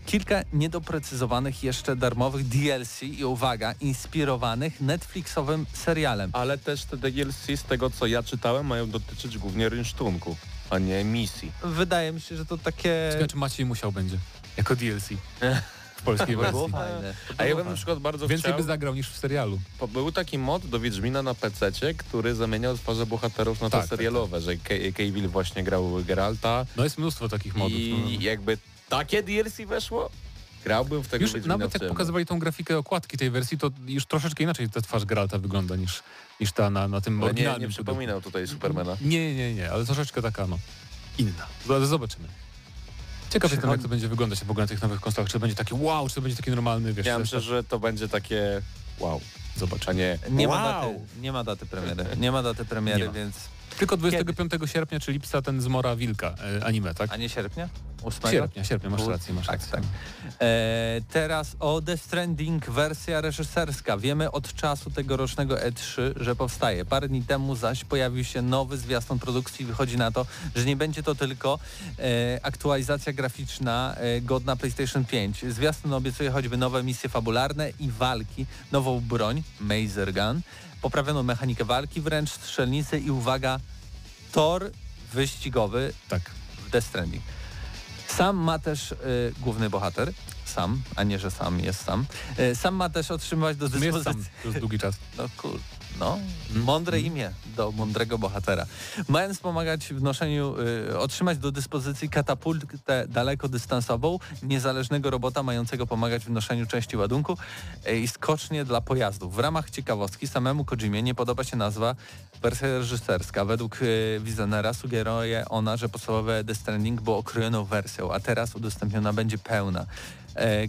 kilka niedoprecyzowanych jeszcze darmowych DLC i uwaga, inspirowanych Netflixowym serialem. Ale też te DLC z tego co ja czytałem mają dotyczyć głównie rynsztunku, a nie misji. Wydaje mi się, że to takie... Ciekawe, czy Maciej musiał będzie, jako DLC w polskiej To by było wersji. fajne. A ja bym na fajne. przykład bardzo Więcej chciał... by zagrał niż w serialu. Po- Był taki mod do Wiedźmina na PC, który zamieniał twarze bohaterów na te Tak, tak, serialowe, że Ca- Cavill właśnie grał Geralta No jest mnóstwo takich modów. i no. jakby takie DLC weszło, grałbym w tego Już Wiedźmina nawet jak pokazywali tą grafikę okładki tej wersji, to już troszeczkę inaczej ta twarz Geralta wygląda niż, niż ta na, na tym Ale nie, oryginalnym nie pudełku. przypominał tutaj Supermana. Nie, nie, nie, ale troszeczkę taka no inna. Ale zobaczymy. Ciekaw jestem, jak to będzie wyglądać w ogóle na tych nowych konsolach. Czy to będzie taki wow, czy to będzie taki normalny, wiesz, Ja myślę, że to będzie takie wow, a zobaczymy. nie Nie ma, wow. daty, nie ma daty premiery. Nie ma daty premiery, Nie ma. więc... Tylko 25 sierpnia czy lipca ten Zmora Wilka e, anime, tak? A nie sierpnia? 8? Sierpnia, sierpnia, masz rację, masz tak, rację. tak. E, teraz o The Stranding wersja reżyserska. Wiemy od czasu tegorocznego E3, że powstaje. Parę dni temu zaś pojawił się nowy zwiastun produkcji i wychodzi na to, że nie będzie to tylko e, aktualizacja graficzna e, godna PlayStation 5. Zwiastun obiecuje choćby nowe misje fabularne i walki, nową broń, Mazer Gun, poprawioną mechanikę walki, wręcz strzelnicy i uwaga, tor wyścigowy Tak. w Death Stranding. Sam ma też y, główny bohater, sam, a nie, że sam jest sam. Y, sam ma też otrzymywać do sumie jest dyspozycji... sam, to jest długi czas. No kur... No, mądre Mm. imię do mądrego bohatera. Mając pomagać w noszeniu, y, otrzymać do dyspozycji katapultę dalekodystansową, niezależnego robota mającego pomagać w noszeniu części ładunku y, i skocznie dla pojazdów. W ramach ciekawostki samemu Kojimie nie podoba się nazwa wersja reżyserska. Według y, wizjonera sugeruje ona, że podstawowe The Stranding było okrojoną wersją, a teraz udostępniona będzie pełna e,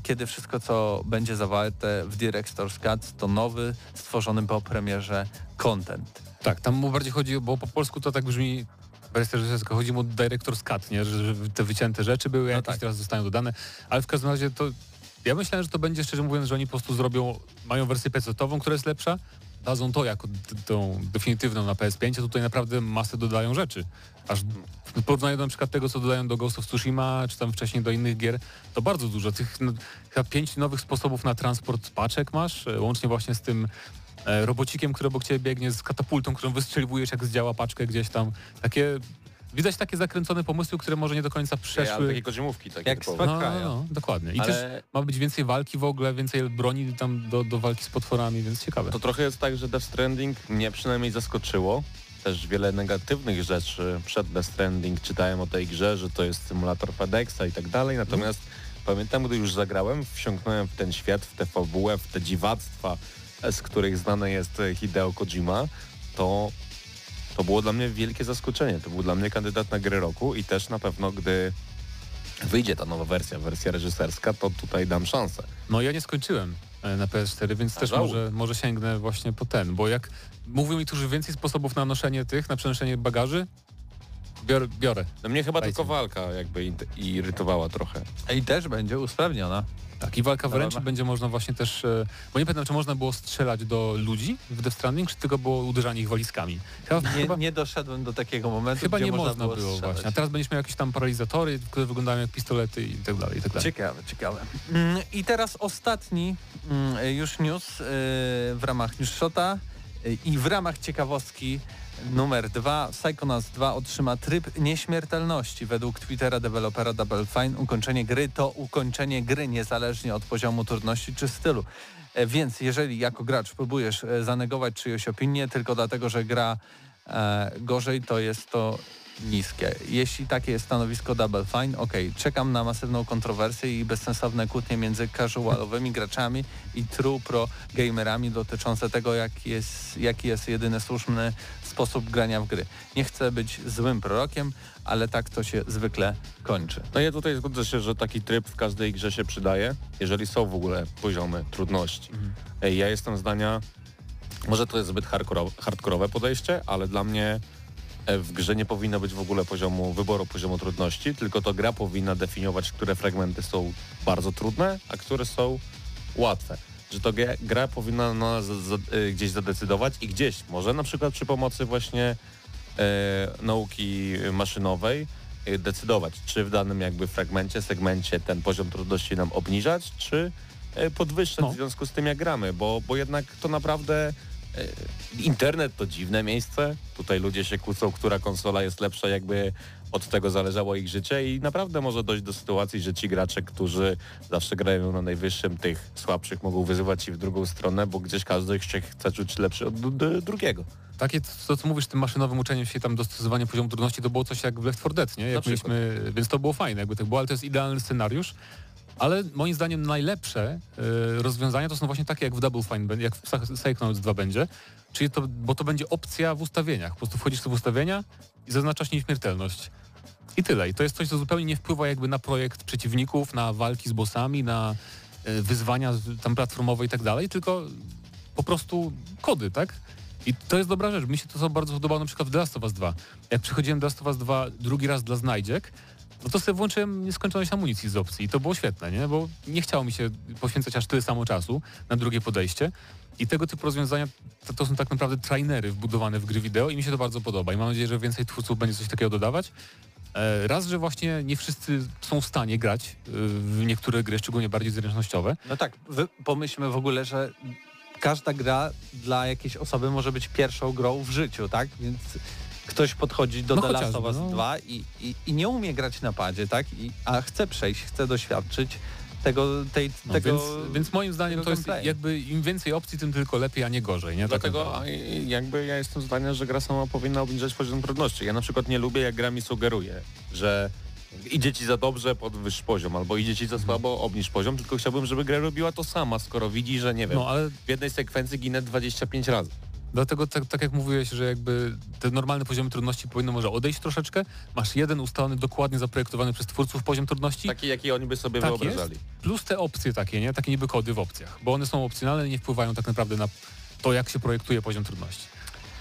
kiedy wszystko, co będzie zawarte w Director's Cut, to nowy, stworzony po premierze content. Tak, tam mu bardziej chodzi, bo po polsku to tak brzmi wersja reżyserska, chodzi mu o Director's Cut, nie? Że, te wycięte rzeczy były jakieś, tak. teraz zostają dodane, ale w każdym razie to ja myślałem, że to będzie, szczerze mówiąc, że oni po prostu zrobią, mają wersję PC-ową, która jest lepsza, dadzą to jako tą definitywną na PS5, a tutaj naprawdę masę dodają rzeczy. Aż w porównaniu na przykład tego, co dodają do Ghost of Tsushima, czy tam wcześniej do innych gier, to bardzo dużo. Tych no, chyba pięć nowych sposobów na transport paczek masz, e, łącznie właśnie z tym e, robocikiem, który obok ciebie biegnie, z katapultą, którą wystrzeliwujesz, jak zdziała paczkę gdzieś tam. Takie, widać takie zakręcone pomysły, które może nie do końca przeszły. takie kozimówki takie Jak typowe. No, no, dokładnie. I też Ale ma być więcej walki w ogóle, więcej broni tam do, do walki z potworami, więc ciekawe. to trochę jest tak, że Death Stranding mnie przynajmniej zaskoczyło. Też wiele negatywnych rzeczy przed Death Stranding czytałem o tej grze, że to jest symulator FedExa i tak dalej. Natomiast pamiętam, gdy już zagrałem, wsiąknąłem w ten świat, w tę fabułę, w te dziwactwa, e, z których znany jest Hideo Kojima, to to było dla mnie wielkie zaskoczenie. To był dla mnie kandydat na grę roku i też na pewno, gdy wyjdzie ta nowa wersja, wersja reżyserska, to tutaj dam szansę. No ja nie skończyłem e, na PS4, więc A też żałuj. może, może sięgnę właśnie po ten, bo jak mówią mi tu, że więcej sposobów na noszenie tych, na przenoszenie bagaży, biorę. biorę. No mnie chyba tylko walka jakby irytowała trochę. I też będzie usprawniona. Tak, i walka Dobra. wręcz będzie można właśnie też, e, bo nie pamiętam, czy można było strzelać do ludzi w Death Stranding, czy tylko było uderzanie ich walizkami. Chyba, Nie, chyba, nie doszedłem do takiego momentu, chyba nie można, było, strzelać. właśnie. A teraz będziemy jakieś tam paralizatory, które wyglądają jak pistolety i tak dalej, i tak dalej. Ciekawe, ciekawe. Mm, I teraz ostatni mm, już news y, w ramach News Shota. Y, I w ramach ciekawostki numer dwa, Psychonauts 2 otrzyma tryb nieśmiertelności. Według Twittera dewelopera Double Fine ukończenie gry to ukończenie gry niezależnie od poziomu trudności czy stylu. E, Więc jeżeli jako gracz próbujesz e, zanegować czyjąś opinię tylko dlatego, że gra e, gorzej, to jest to niskie. Jeśli takie jest stanowisko Double Fine, ok, czekam na masywną kontrowersję i bezsensowne kłótnie między casualowymi graczami i true pro gamerami dotyczące tego, jest, jaki jest jedyny słuszny sposób grania w gry. Nie chcę być złym prorokiem, ale tak to się zwykle kończy. No ja tutaj zgodzę się, że taki tryb w każdej grze się przydaje, jeżeli są w ogóle poziomy trudności. Ej, Ja jestem zdania, może to jest zbyt hardkoro- hardkorowe podejście, ale dla mnie e, w grze nie powinno być w ogóle poziomu wyboru poziomu trudności, tylko to gra powinna definiować, które fragmenty są bardzo trudne, a które są łatwe. Że to gra, powinna na nas y, gdzieś zadecydować i gdzieś, może na przykład przy pomocy właśnie e, nauki maszynowej e, decydować, czy w danym jakby fragmencie, segmencie ten poziom trudności nam obniżać, czy e, podwyższać No. w związku z tym jak gramy, bo, bo jednak to naprawdę e, internet to dziwne miejsce. Tutaj ludzie się kłócą, która konsola jest lepsza, jakby od tego zależało ich życie i naprawdę może dojść do sytuacji, że ci gracze, którzy zawsze grają na najwyższym, tych słabszych mogą wyzywać i w drugą stronę, bo gdzieś każdy się chce czuć lepszy od drugiego. Takie to, co mówisz, tym maszynowym uczeniem się tam dostosowanie poziomu trudności, to było coś jak w Left 4 Dead, nie? Jak mieliśmy, więc to było fajne, jakby tak było, ale to jest idealny scenariusz. Ale moim zdaniem najlepsze y, rozwiązania to są właśnie takie jak w Double Fine, jak w Psych- Psychonauts 2 będzie, czyli to, bo to będzie opcja w ustawieniach. Po prostu wchodzisz w ustawienia i zaznaczasz nieśmiertelność. I tyle. I to jest coś, co zupełnie nie wpływa jakby na projekt przeciwników, na walki z bossami, na y, wyzwania tam platformowe i tak dalej, tylko po prostu kody, tak? I to jest dobra rzecz. Mi się to bardzo podobało na przykład w The Last of Us 2. Jak przychodziłem do Last of Us 2 drugi raz dla znajdziek, no to sobie włączyłem nieskończoność amunicji z opcji i to było świetne, nie? Bo nie chciało mi się poświęcać aż tyle samo czasu na drugie podejście. I tego typu rozwiązania to, to są tak naprawdę trainery wbudowane w gry wideo i mi się to bardzo podoba. I mam nadzieję, że więcej twórców będzie coś takiego dodawać. E, Raz, że właśnie nie wszyscy są w stanie grać e, w niektóre gry, szczególnie bardziej zręcznościowe. No tak, pomyślmy w ogóle, że każda gra dla jakiejś osoby może być pierwszą grą w życiu, tak? Więc ktoś podchodzi do No The Last of Us no. 2 i, i, i nie umie grać na padzie, tak? I, a chce przejść, chce doświadczyć tego, tej, No, tego... więc, więc moim zdaniem to jest gameplayu. jakby im więcej opcji, tym tylko lepiej, a nie gorzej. Nie? Dlatego jakby ja jestem zdania, że gra sama powinna obniżać poziom trudności. Ja na przykład nie lubię, jak gra mi sugeruje, że idzie ci za dobrze, podwyższ poziom, albo idzie ci za słabo, obniż poziom, tylko chciałbym, żeby gra robiła to sama, skoro widzi, że nie wiem, No ale w jednej sekwencji ginę 25 razy. Dlatego tak, tak jak mówiłeś, że jakby te normalne poziomy trudności powinno może odejść troszeczkę. Masz jeden ustalony, dokładnie zaprojektowany przez twórców poziom trudności. Taki, jaki oni by sobie Tak wyobrażali. jest. Plus te opcje takie, nie? Takie niby kody w opcjach. Bo one są opcjonalne i nie wpływają tak naprawdę na to, jak się projektuje poziom trudności.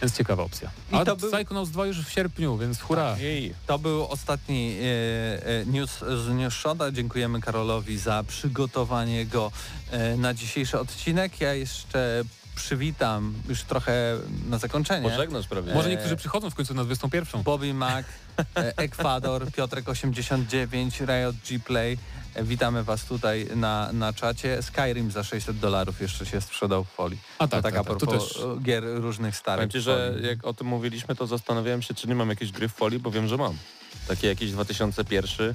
Więc ciekawa opcja. I A to był- Psychonauts 2 już w sierpniu, więc hurra. Jej. To był ostatni e, e, news z News Shota. Dziękujemy Karolowi za przygotowanie go e, na dzisiejszy odcinek. Ja jeszcze przywitam już trochę na zakończenie. Pożegnasz prawie. Może niektórzy przychodzą w końcu na 21. Bobby Mac, e, Ekwador, Piotrek89, Riot G-Play. E, Witamy Was tutaj na, na czacie. Skyrim za 600 dolarów jeszcze się sprzedał w folii. A tak, to tak tak, tak, to też- gier różnych starych. Powiem ci, że jak o tym mówiliśmy, to zastanawiałem się, czy nie mam jakiejś gry w folii, bo wiem, że mam. Takie jakieś 2001,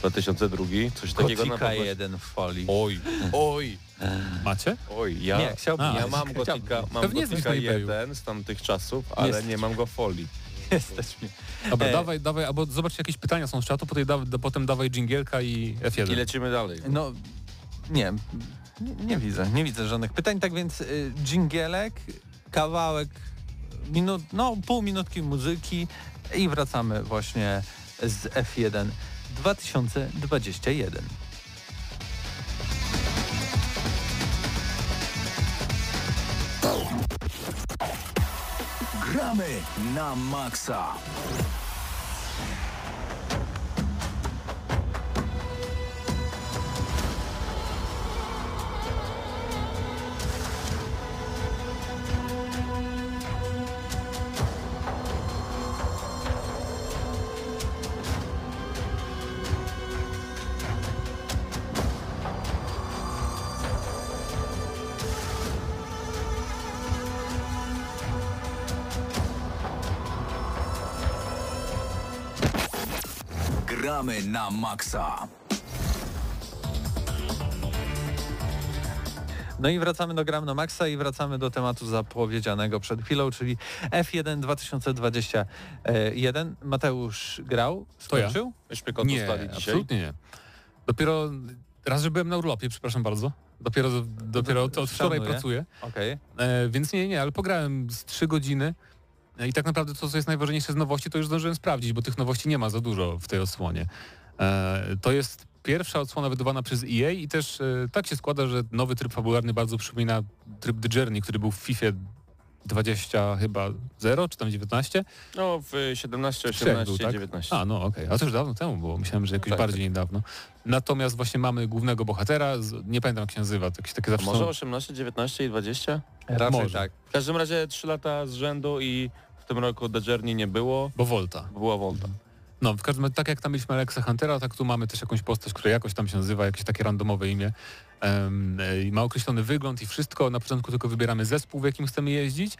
2002, coś takiego na Gothica pewno. 1 w folii. Oj, oj, Macie? oj, ja, Nie, chciałbym. A, ja mam chciałbym. Gotika, mam Pewnie Gotika na eBayu. 1 z tamtych czasów, ale Jesteś. nie mam go w folii. Jesteśmy. Dobra, E. dawaj, dawaj, albo zobacz jakieś pytania są z czatu, potem, da, potem dawaj dżingielka i F1. I lecimy dalej. No, nie, nie, nie widzę, nie widzę żadnych pytań, tak więc y, dżingielek, kawałek, minut, no pół minutki muzyki i wracamy właśnie z F1 2021. Gramy na maksa. Gramy na maksa. No i wracamy do Gram na Maxa i wracamy do tematu zapowiedzianego przed chwilą, czyli F1 2021. Mateusz grał? To ja. Skończył? Myśmy go Nie, absolutnie nie. Dopiero raz, że byłem na urlopie, przepraszam bardzo. Dopiero, dopiero od, od wczoraj pracuję. Okej. E, więc nie, nie, ale pograłem z 3 godziny i tak naprawdę to, co jest najważniejsze z nowości, to już zdążyłem sprawdzić, bo tych nowości nie ma za dużo w tej odsłonie. E, to jest pierwsza odsłona wydawana przez EA i też e, tak się składa, że nowy tryb fabularny bardzo przypomina tryb The Journey, który był w FIFA 20 chyba 0 czy tam 19. No w 17, Trzech 18, był, tak? 19. A, no okej, a to już dawno temu było, myślałem, że jakoś Tak, bardziej niedawno. Natomiast właśnie mamy głównego bohatera, z, nie pamiętam jak się nazywa, to jakieś takie A zawsze może są- 18, 19 i 20? Raczej Może. tak. W każdym razie 3 lata z rzędu i tym roku The Journey nie było, bo Volta. bo była Volta. No, w każdym razie, tak jak tam mieliśmy Alexa Huntera, tak tu mamy też jakąś postać, która jakoś tam się nazywa, jakieś takie randomowe imię. I ma określony wygląd i wszystko. Na początku tylko wybieramy zespół, w jakim chcemy jeździć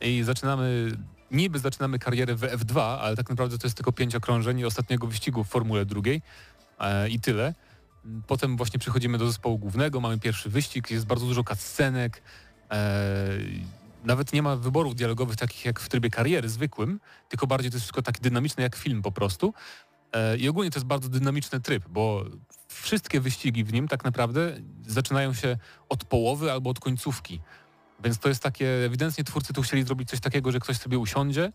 i zaczynamy, niby zaczynamy karierę w F2, ale tak naprawdę to jest tylko pięć okrążeń i ostatniego wyścigu w Formule drugiej e, i tyle. Potem właśnie przechodzimy do zespołu głównego, mamy pierwszy wyścig, jest bardzo dużo cutscenek, e, nawet nie ma wyborów dialogowych takich jak w trybie kariery zwykłym, tylko bardziej to jest wszystko tak dynamiczne jak film po prostu. E, I ogólnie to jest bardzo dynamiczny tryb, bo wszystkie wyścigi w nim tak naprawdę zaczynają się od połowy albo od końcówki. Więc to jest takie, ewidentnie twórcy tu chcieli zrobić coś takiego, że ktoś sobie usiądzie,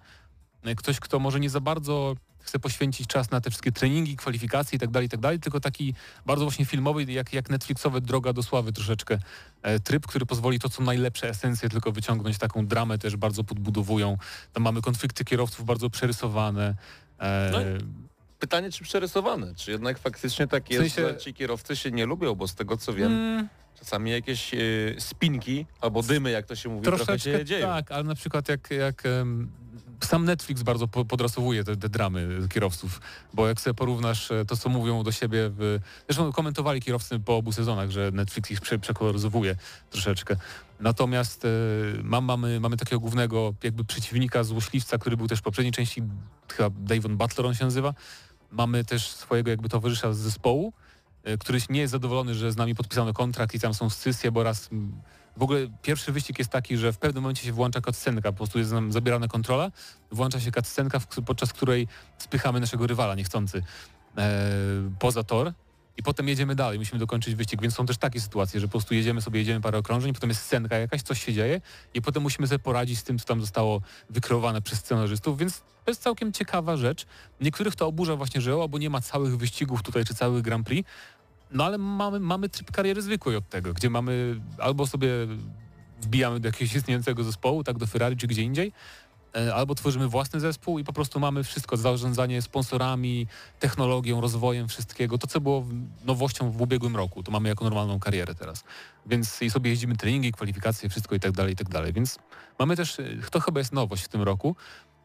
e, ktoś, kto może nie za bardzo chce poświęcić czas na te wszystkie treningi, kwalifikacje i tak dalej, i tak dalej, tylko taki bardzo właśnie filmowy, jak, jak Netflixowy Droga do Sławy troszeczkę e, tryb, który pozwoli to, co najlepsze esencje tylko wyciągnąć, taką dramę też bardzo podbudowują. Tam mamy konflikty kierowców bardzo przerysowane. E, No Pytanie, czy przerysowane? Czy jednak faktycznie tak jest, sensie- że ci kierowcy się nie lubią, bo z tego co wiem, mm, czasami jakieś y, spinki albo dymy, jak to się mówi, trochę Troszeczkę się dzieją. tak, ale na przykład jak, jak sam Netflix bardzo po- podrasowuje te, te dramy kierowców, bo jak sobie porównasz e, to, co mówią do siebie, w, zresztą komentowali kierowcy po obu sezonach, że Netflix ich prze, przekoloryzowuje troszeczkę. Natomiast e, mam, mamy, mamy takiego głównego jakby przeciwnika, złośliwca, który był też w poprzedniej części, chyba Davon Butler on się nazywa. Mamy też swojego jakby towarzysza z zespołu, e, który nie jest zadowolony, że z nami podpisano kontrakt i tam są scysje, bo raz mm, w ogóle pierwszy wyścig jest taki, że w pewnym momencie się włącza cutscenka, po prostu jest nam zabierana kontrola, włącza się cutscenka, podczas której spychamy naszego rywala niechcący e, poza tor i potem jedziemy dalej, musimy dokończyć wyścig, więc są też takie sytuacje, że po prostu jedziemy sobie, jedziemy parę okrążeń, potem jest scenka jakaś, coś się dzieje i potem musimy sobie poradzić z tym, co tam zostało wykreowane przez scenarzystów, więc to jest całkiem ciekawa rzecz. Niektórych to oburza właśnie, że o, bo nie ma całych wyścigów tutaj, czy całych Grand Prix, no ale mamy, mamy tryb kariery zwykłej od tego, gdzie mamy albo sobie wbijamy do jakiegoś istniejącego zespołu, tak do Ferrari czy gdzie indziej, e, albo tworzymy własny zespół i po prostu mamy wszystko, zarządzanie sponsorami, technologią, rozwojem wszystkiego, to co było nowością w ubiegłym roku, to mamy jako normalną karierę teraz. Więc i sobie jeździmy treningi, kwalifikacje, wszystko i tak dalej, i tak dalej. Więc mamy też, e, to chyba jest nowość w tym roku,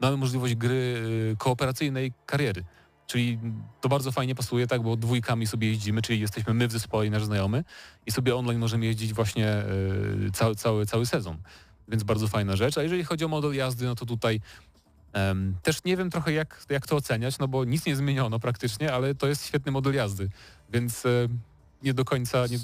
mamy możliwość gry e, kooperacyjnej kariery. Czyli to bardzo fajnie pasuje, tak, bo dwójkami sobie jeździmy, czyli jesteśmy my w zespole i nasz znajomy i sobie online możemy jeździć właśnie e, cały, cały, cały sezon. Więc bardzo fajna rzecz. A jeżeli chodzi o model jazdy, no to tutaj em, też nie wiem trochę jak, jak to oceniać, no bo nic nie zmieniono praktycznie, ale to jest świetny model jazdy, więc e, nie do końca... Nie...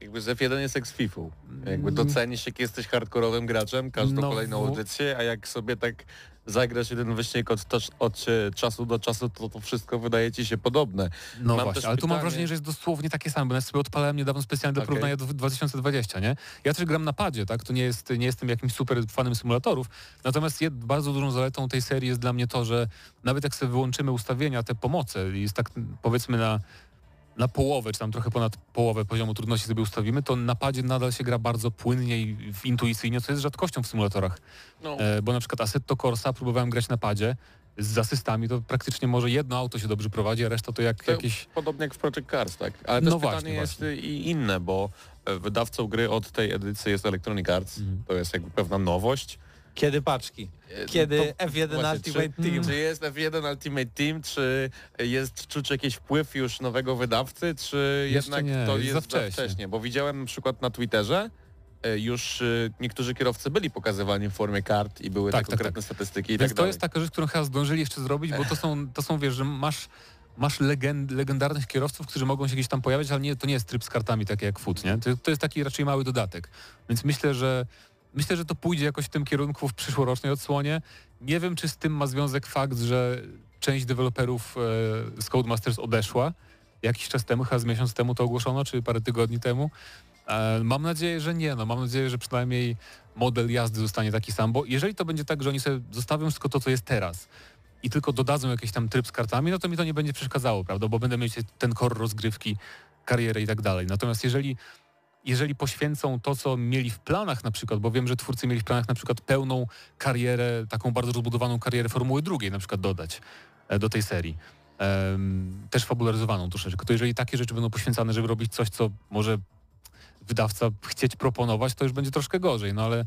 Jakby z F1 jest jak z FIFA. Jakby docenisz, jak jesteś hardkorowym graczem, każdą No kolejną audycję, a jak sobie tak zagrasz jeden wyścig od, od e, czasu do czasu, to to wszystko wydaje ci się podobne. No Mam właśnie, ale tu mam wrażenie, że jest dosłownie takie same, bo ja sobie odpalałem niedawno specjalnie do Okej. porównania do 2020, nie? Ja też gram na padzie, tak? To nie, jest, nie jestem jakimś super fanem symulatorów, natomiast jed, bardzo dużą zaletą tej serii jest dla mnie to, że nawet jak sobie wyłączymy ustawienia, te pomoce jest tak powiedzmy na na połowę, czy tam trochę ponad połowę poziomu trudności sobie ustawimy, to na padzie nadal się gra bardzo płynnie i intuicyjnie, co jest rzadkością w symulatorach. No. E, bo na przykład Assetto Corsa próbowałem grać na padzie z asystami, to praktycznie może jedno auto się dobrze prowadzi, a reszta to jak To jakieś... Podobnie jak w Project Cars, tak? Ale też No pytanie właśnie, jest właśnie. i inne, bo e, wydawcą gry od tej edycji jest Electronic Arts. Mhm. To jest jakby pewna nowość. Kiedy paczki? E, Kiedy to F1 właśnie, Ultimate czy, Team? Czy jest F1 Ultimate Team, czy jest czuć jakiś wpływ już nowego wydawcy, czy Jeszcze jednak nie, to jest za za wcześnie. wcześnie? Bo widziałem na przykład na Twitterze, e, już e, niektórzy kierowcy byli pokazywani w formie kart i były Tak, te tak, konkretne statystyki i Więc tak to dalej. jest taka rzecz, którą chyba zdążyli jeszcze zrobić, bo to są, to są wiesz, że masz masz legend, legendarnych kierowców, którzy mogą się gdzieś tam pojawiać, ale nie, to nie jest tryb z kartami taki jak foot, nie? To, to jest taki raczej mały dodatek. Więc myślę, że myślę, że to pójdzie jakoś w tym kierunku w przyszłorocznej odsłonie. Nie wiem, czy z tym ma związek fakt, że część deweloperów e, z Codemasters odeszła jakiś czas temu, chyba z miesiąc temu to ogłoszono, czy parę tygodni temu. E, mam nadzieję, że nie. No, mam nadzieję, że przynajmniej model jazdy zostanie taki sam, bo jeżeli to będzie tak, że oni sobie zostawią wszystko to, co jest teraz i tylko dodadzą jakiś tam tryb z kartami, no to mi to nie będzie przeszkadzało, prawda, bo będę mieć ten kor rozgrywki, karierę i tak dalej. Natomiast jeżeli jeżeli poświęcą to, co mieli w planach na przykład, bo wiem, że twórcy mieli w planach na przykład pełną karierę, taką bardzo rozbudowaną karierę Formuły drugiej na przykład dodać e, do tej serii. Um, też fabularyzowaną troszeczkę. To jeżeli takie rzeczy będą poświęcane, żeby robić coś, co może wydawca chcieć proponować, to już będzie troszkę gorzej, no ale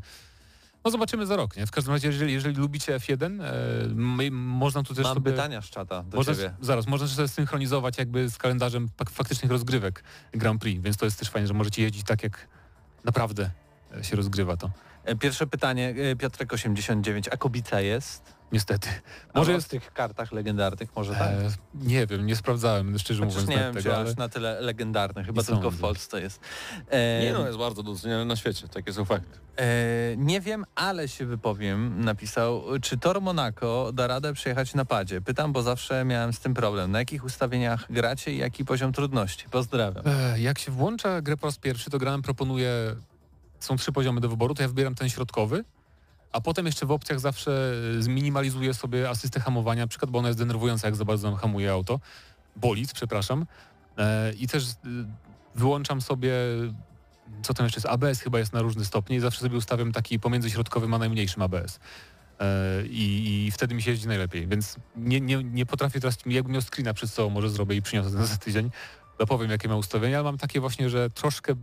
no zobaczymy za rok, nie? W każdym razie, jeżeli, jeżeli lubicie F1, e, można tu też Mam sobie... pytania z czata do Można, ciebie. zaraz, można sobie synchronizować jakby z kalendarzem fak- faktycznych rozgrywek Grand Prix, więc to jest też fajnie, że możecie jeździć tak, jak naprawdę się rozgrywa to. E, Pierwsze pytanie, e, Piotrek 89, a kobica jest? Niestety. Może jest w tych kartach legendarnych, może tak? E, nie wiem, nie sprawdzałem, szczerze Chociaż mówiąc nie nawet wiem, tego, czy ale... aż na tyle legendarny, chyba Nie tylko w sądzę. Polsce jest. E, Nie no, jest bardzo doceniany na świecie, takie są fakty. e, nie wiem, ale się wypowiem, napisał, czy Tor Monaco da radę przejechać na padzie? Pytam, bo zawsze miałem z tym problem. Na jakich ustawieniach gracie i jaki poziom trudności? Pozdrawiam. E, Jak się włącza grę po raz pierwszy, to gra nam proponuje, są trzy poziomy do wyboru, to ja wybieram ten środkowy, a potem jeszcze w opcjach zawsze e, zminimalizuję sobie asystę hamowania, na przykład, bo ona jest denerwująca, jak za bardzo hamuje auto, bolid, przepraszam, E, i też e, wyłączam sobie, co tam jeszcze jest, ABS chyba jest na różny stopnie i zawsze sobie ustawiam taki pomiędzy środkowym a najmniejszym ABS. I, I wtedy mi się jeździ najlepiej, więc nie, nie, nie potrafię teraz, jakbym miał screena przed sobą, może zrobię i przyniosę ten za tydzień, dopowiem jakie ma ustawienia, ale mam takie właśnie, że troszkę,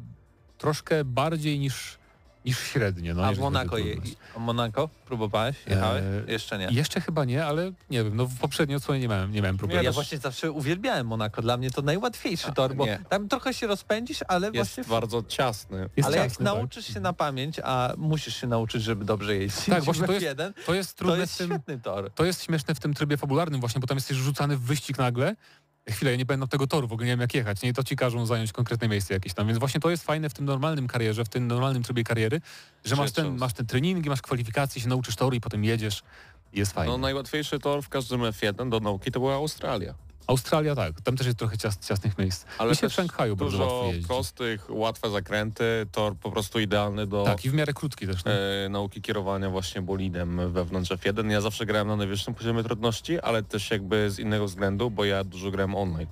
troszkę bardziej niż, niż średnie. No, a w jeżeli chodzi o Monaco, je. Monaco próbowałeś? Jechałeś? E, Jeszcze nie. Jeszcze chyba nie, ale nie wiem, no w poprzedniej odsłonie nie miałem, nie miałem problemu. Ja właśnie zawsze uwielbiałem Monaco. Dla mnie to najłatwiejszy A, tor, bo nie. tam trochę się rozpędzisz, ale Jest właśnie... bardzo ciasny. Jest ale jak ciasny, tak. nauczysz się na pamięć, a musisz się nauczyć, żeby dobrze jeździć Tak, właśnie to jest jeden, To jest to trudne jest w tym, świetny tor. To jest śmieszne w tym trybie fabularnym właśnie, bo tam jesteś rzucany w wyścig nagle. Chwilę, ja nie pamiętam tego toru, w ogóle nie wiem jak jechać, nie? To ci każą zająć konkretne miejsce jakieś tam. Więc właśnie to jest fajne w tym normalnym karierze, w tym normalnym trybie kariery, że masz, ten, masz te treningi, masz kwalifikacje, się nauczysz toru i potem jedziesz jest fajnie. No najłatwiejszy tor w każdym F1 do nauki to była Australia. Australia tak, tam też jest trochę cias, ciasnych miejsc. Ale I się w Szanghaju bardzo łatwo dużo jeździ. prostych, łatwe zakręty, tor po prostu idealny do Tak, i w miarę krótki też. No. e, nauki kierowania właśnie bolidem wewnątrz F1. Ja zawsze grałem na najwyższym poziomie trudności, ale też jakby z innego względu, bo ja dużo grałem online.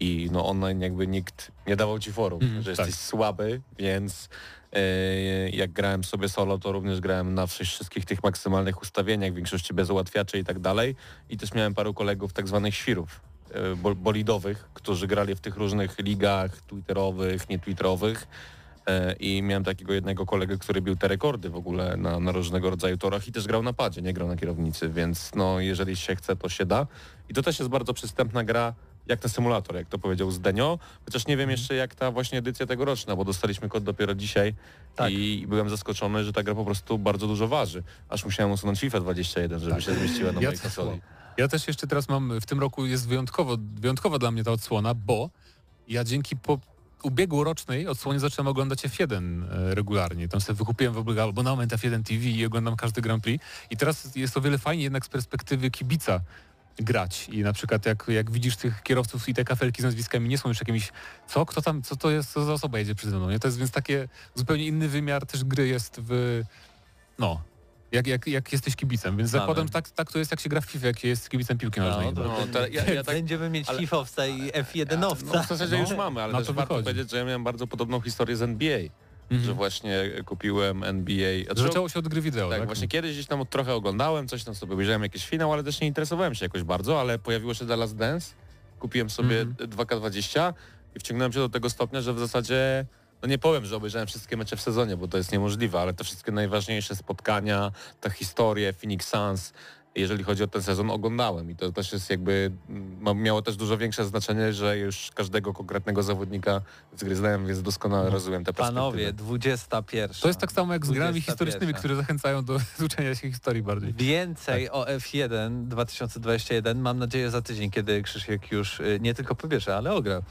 I no online jakby nikt nie dawał ci forum, Mhm, że tak. jesteś słaby, więc e, jak grałem sobie solo, to również grałem na wszy- wszystkich tych maksymalnych ustawieniach, w większości bez ułatwiaczy i tak dalej. I też miałem paru kolegów tak zwanych świrów bolidowych, którzy grali w tych różnych ligach twitterowych, nietwitterowych. E, I miałem takiego jednego kolegę, który bił te rekordy w ogóle na, na różnego rodzaju torach i też grał na padzie, nie grał na kierownicy, więc no jeżeli się chce, to się da. I to też jest bardzo przystępna gra, jak ten symulator, jak to powiedział Zdenio, chociaż nie wiem jeszcze jak ta właśnie edycja tegoroczna, bo dostaliśmy kod dopiero dzisiaj Tak. i byłem zaskoczony, że ta gra po prostu bardzo dużo waży. Aż musiałem usunąć FIFA 21, żeby Tak. się zmieściła na mojej konsoli. Ja też jeszcze teraz mam, w tym roku jest wyjątkowo, wyjątkowa dla mnie ta odsłona, bo ja dzięki po ubiegłorocznej odsłonie zacząłem oglądać F1 e, regularnie. Tam sobie wykupiłem w ogóle abonament F1 TV i oglądam każdy Grand Prix. I teraz jest o wiele fajniej jednak z perspektywy kibica grać. I na przykład jak, jak widzisz tych kierowców i te kafelki z nazwiskami nie są już jakimiś, co, kto tam, co to jest, co za osoba jedzie przede mną, nie? To jest więc takie zupełnie inny wymiar też gry jest w, no, jak, jak, jak jesteś kibicem, więc Znamy. zakładam, tak, tak to jest jak się gra w FIFA, jak jest kibicem piłki nożnej. No, No, to ja- ja tak- Będziemy mieć ale- FIFA-owca i F1-owca. No, w zasadzie No, już mamy, ale na też to warto wychodzi. powiedzieć, że ja miałem bardzo podobną historię z NBA, Mhm. że właśnie kupiłem NBA. Znaczy, Zaczęło się od gry wideo, tak, tak? właśnie kiedyś gdzieś tam trochę oglądałem, coś tam sobie obejrzałem jakiś finał, ale też nie interesowałem się jakoś bardzo, ale pojawiło się The Last Dance, kupiłem sobie Mhm. 2K20 i wciągnąłem się do tego stopnia, że w zasadzie no nie powiem, że obejrzałem wszystkie mecze w sezonie, bo to jest niemożliwe, ale te wszystkie najważniejsze spotkania, ta historia, Phoenix Suns jeżeli chodzi o ten sezon, oglądałem i to też jest jakby, mm, miało też dużo większe znaczenie, że już każdego konkretnego zawodnika zgryzłem, więc doskonale rozumiem te perspektywy. Panowie, 21. To jest tak samo jak z grami 21. historycznymi, które zachęcają do uczenia się historii bardziej. Więcej o F1 2021 mam nadzieję za tydzień, kiedy Krzysiek już y, nie tylko pobierze, ale ogra.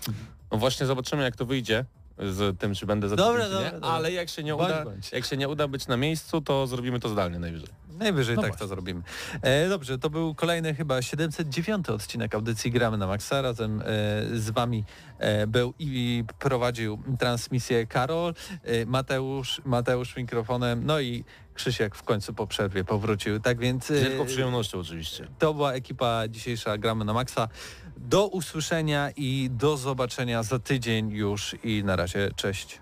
No właśnie zobaczymy jak to wyjdzie z tym, czy będę za Dobra, tydzień, dobra, dobra. ale jak się nie Bądź, uda, bądź. jak się nie uda być na miejscu, to zrobimy to zdalnie najwyżej. Najwyżej No tak właśnie. to zrobimy. E, dobrze, to był kolejny chyba 709 odcinek audycji Gramy na Maxa. Razem e, z wami e, był i prowadził transmisję Karol, e, Mateusz, Mateusz mikrofonem, no i Krzysiek w końcu po przerwie powrócił. Tak więc Z e, przyjemnością oczywiście. to była ekipa dzisiejsza Gramy na Maxa. Do usłyszenia i do zobaczenia za tydzień już i na razie cześć.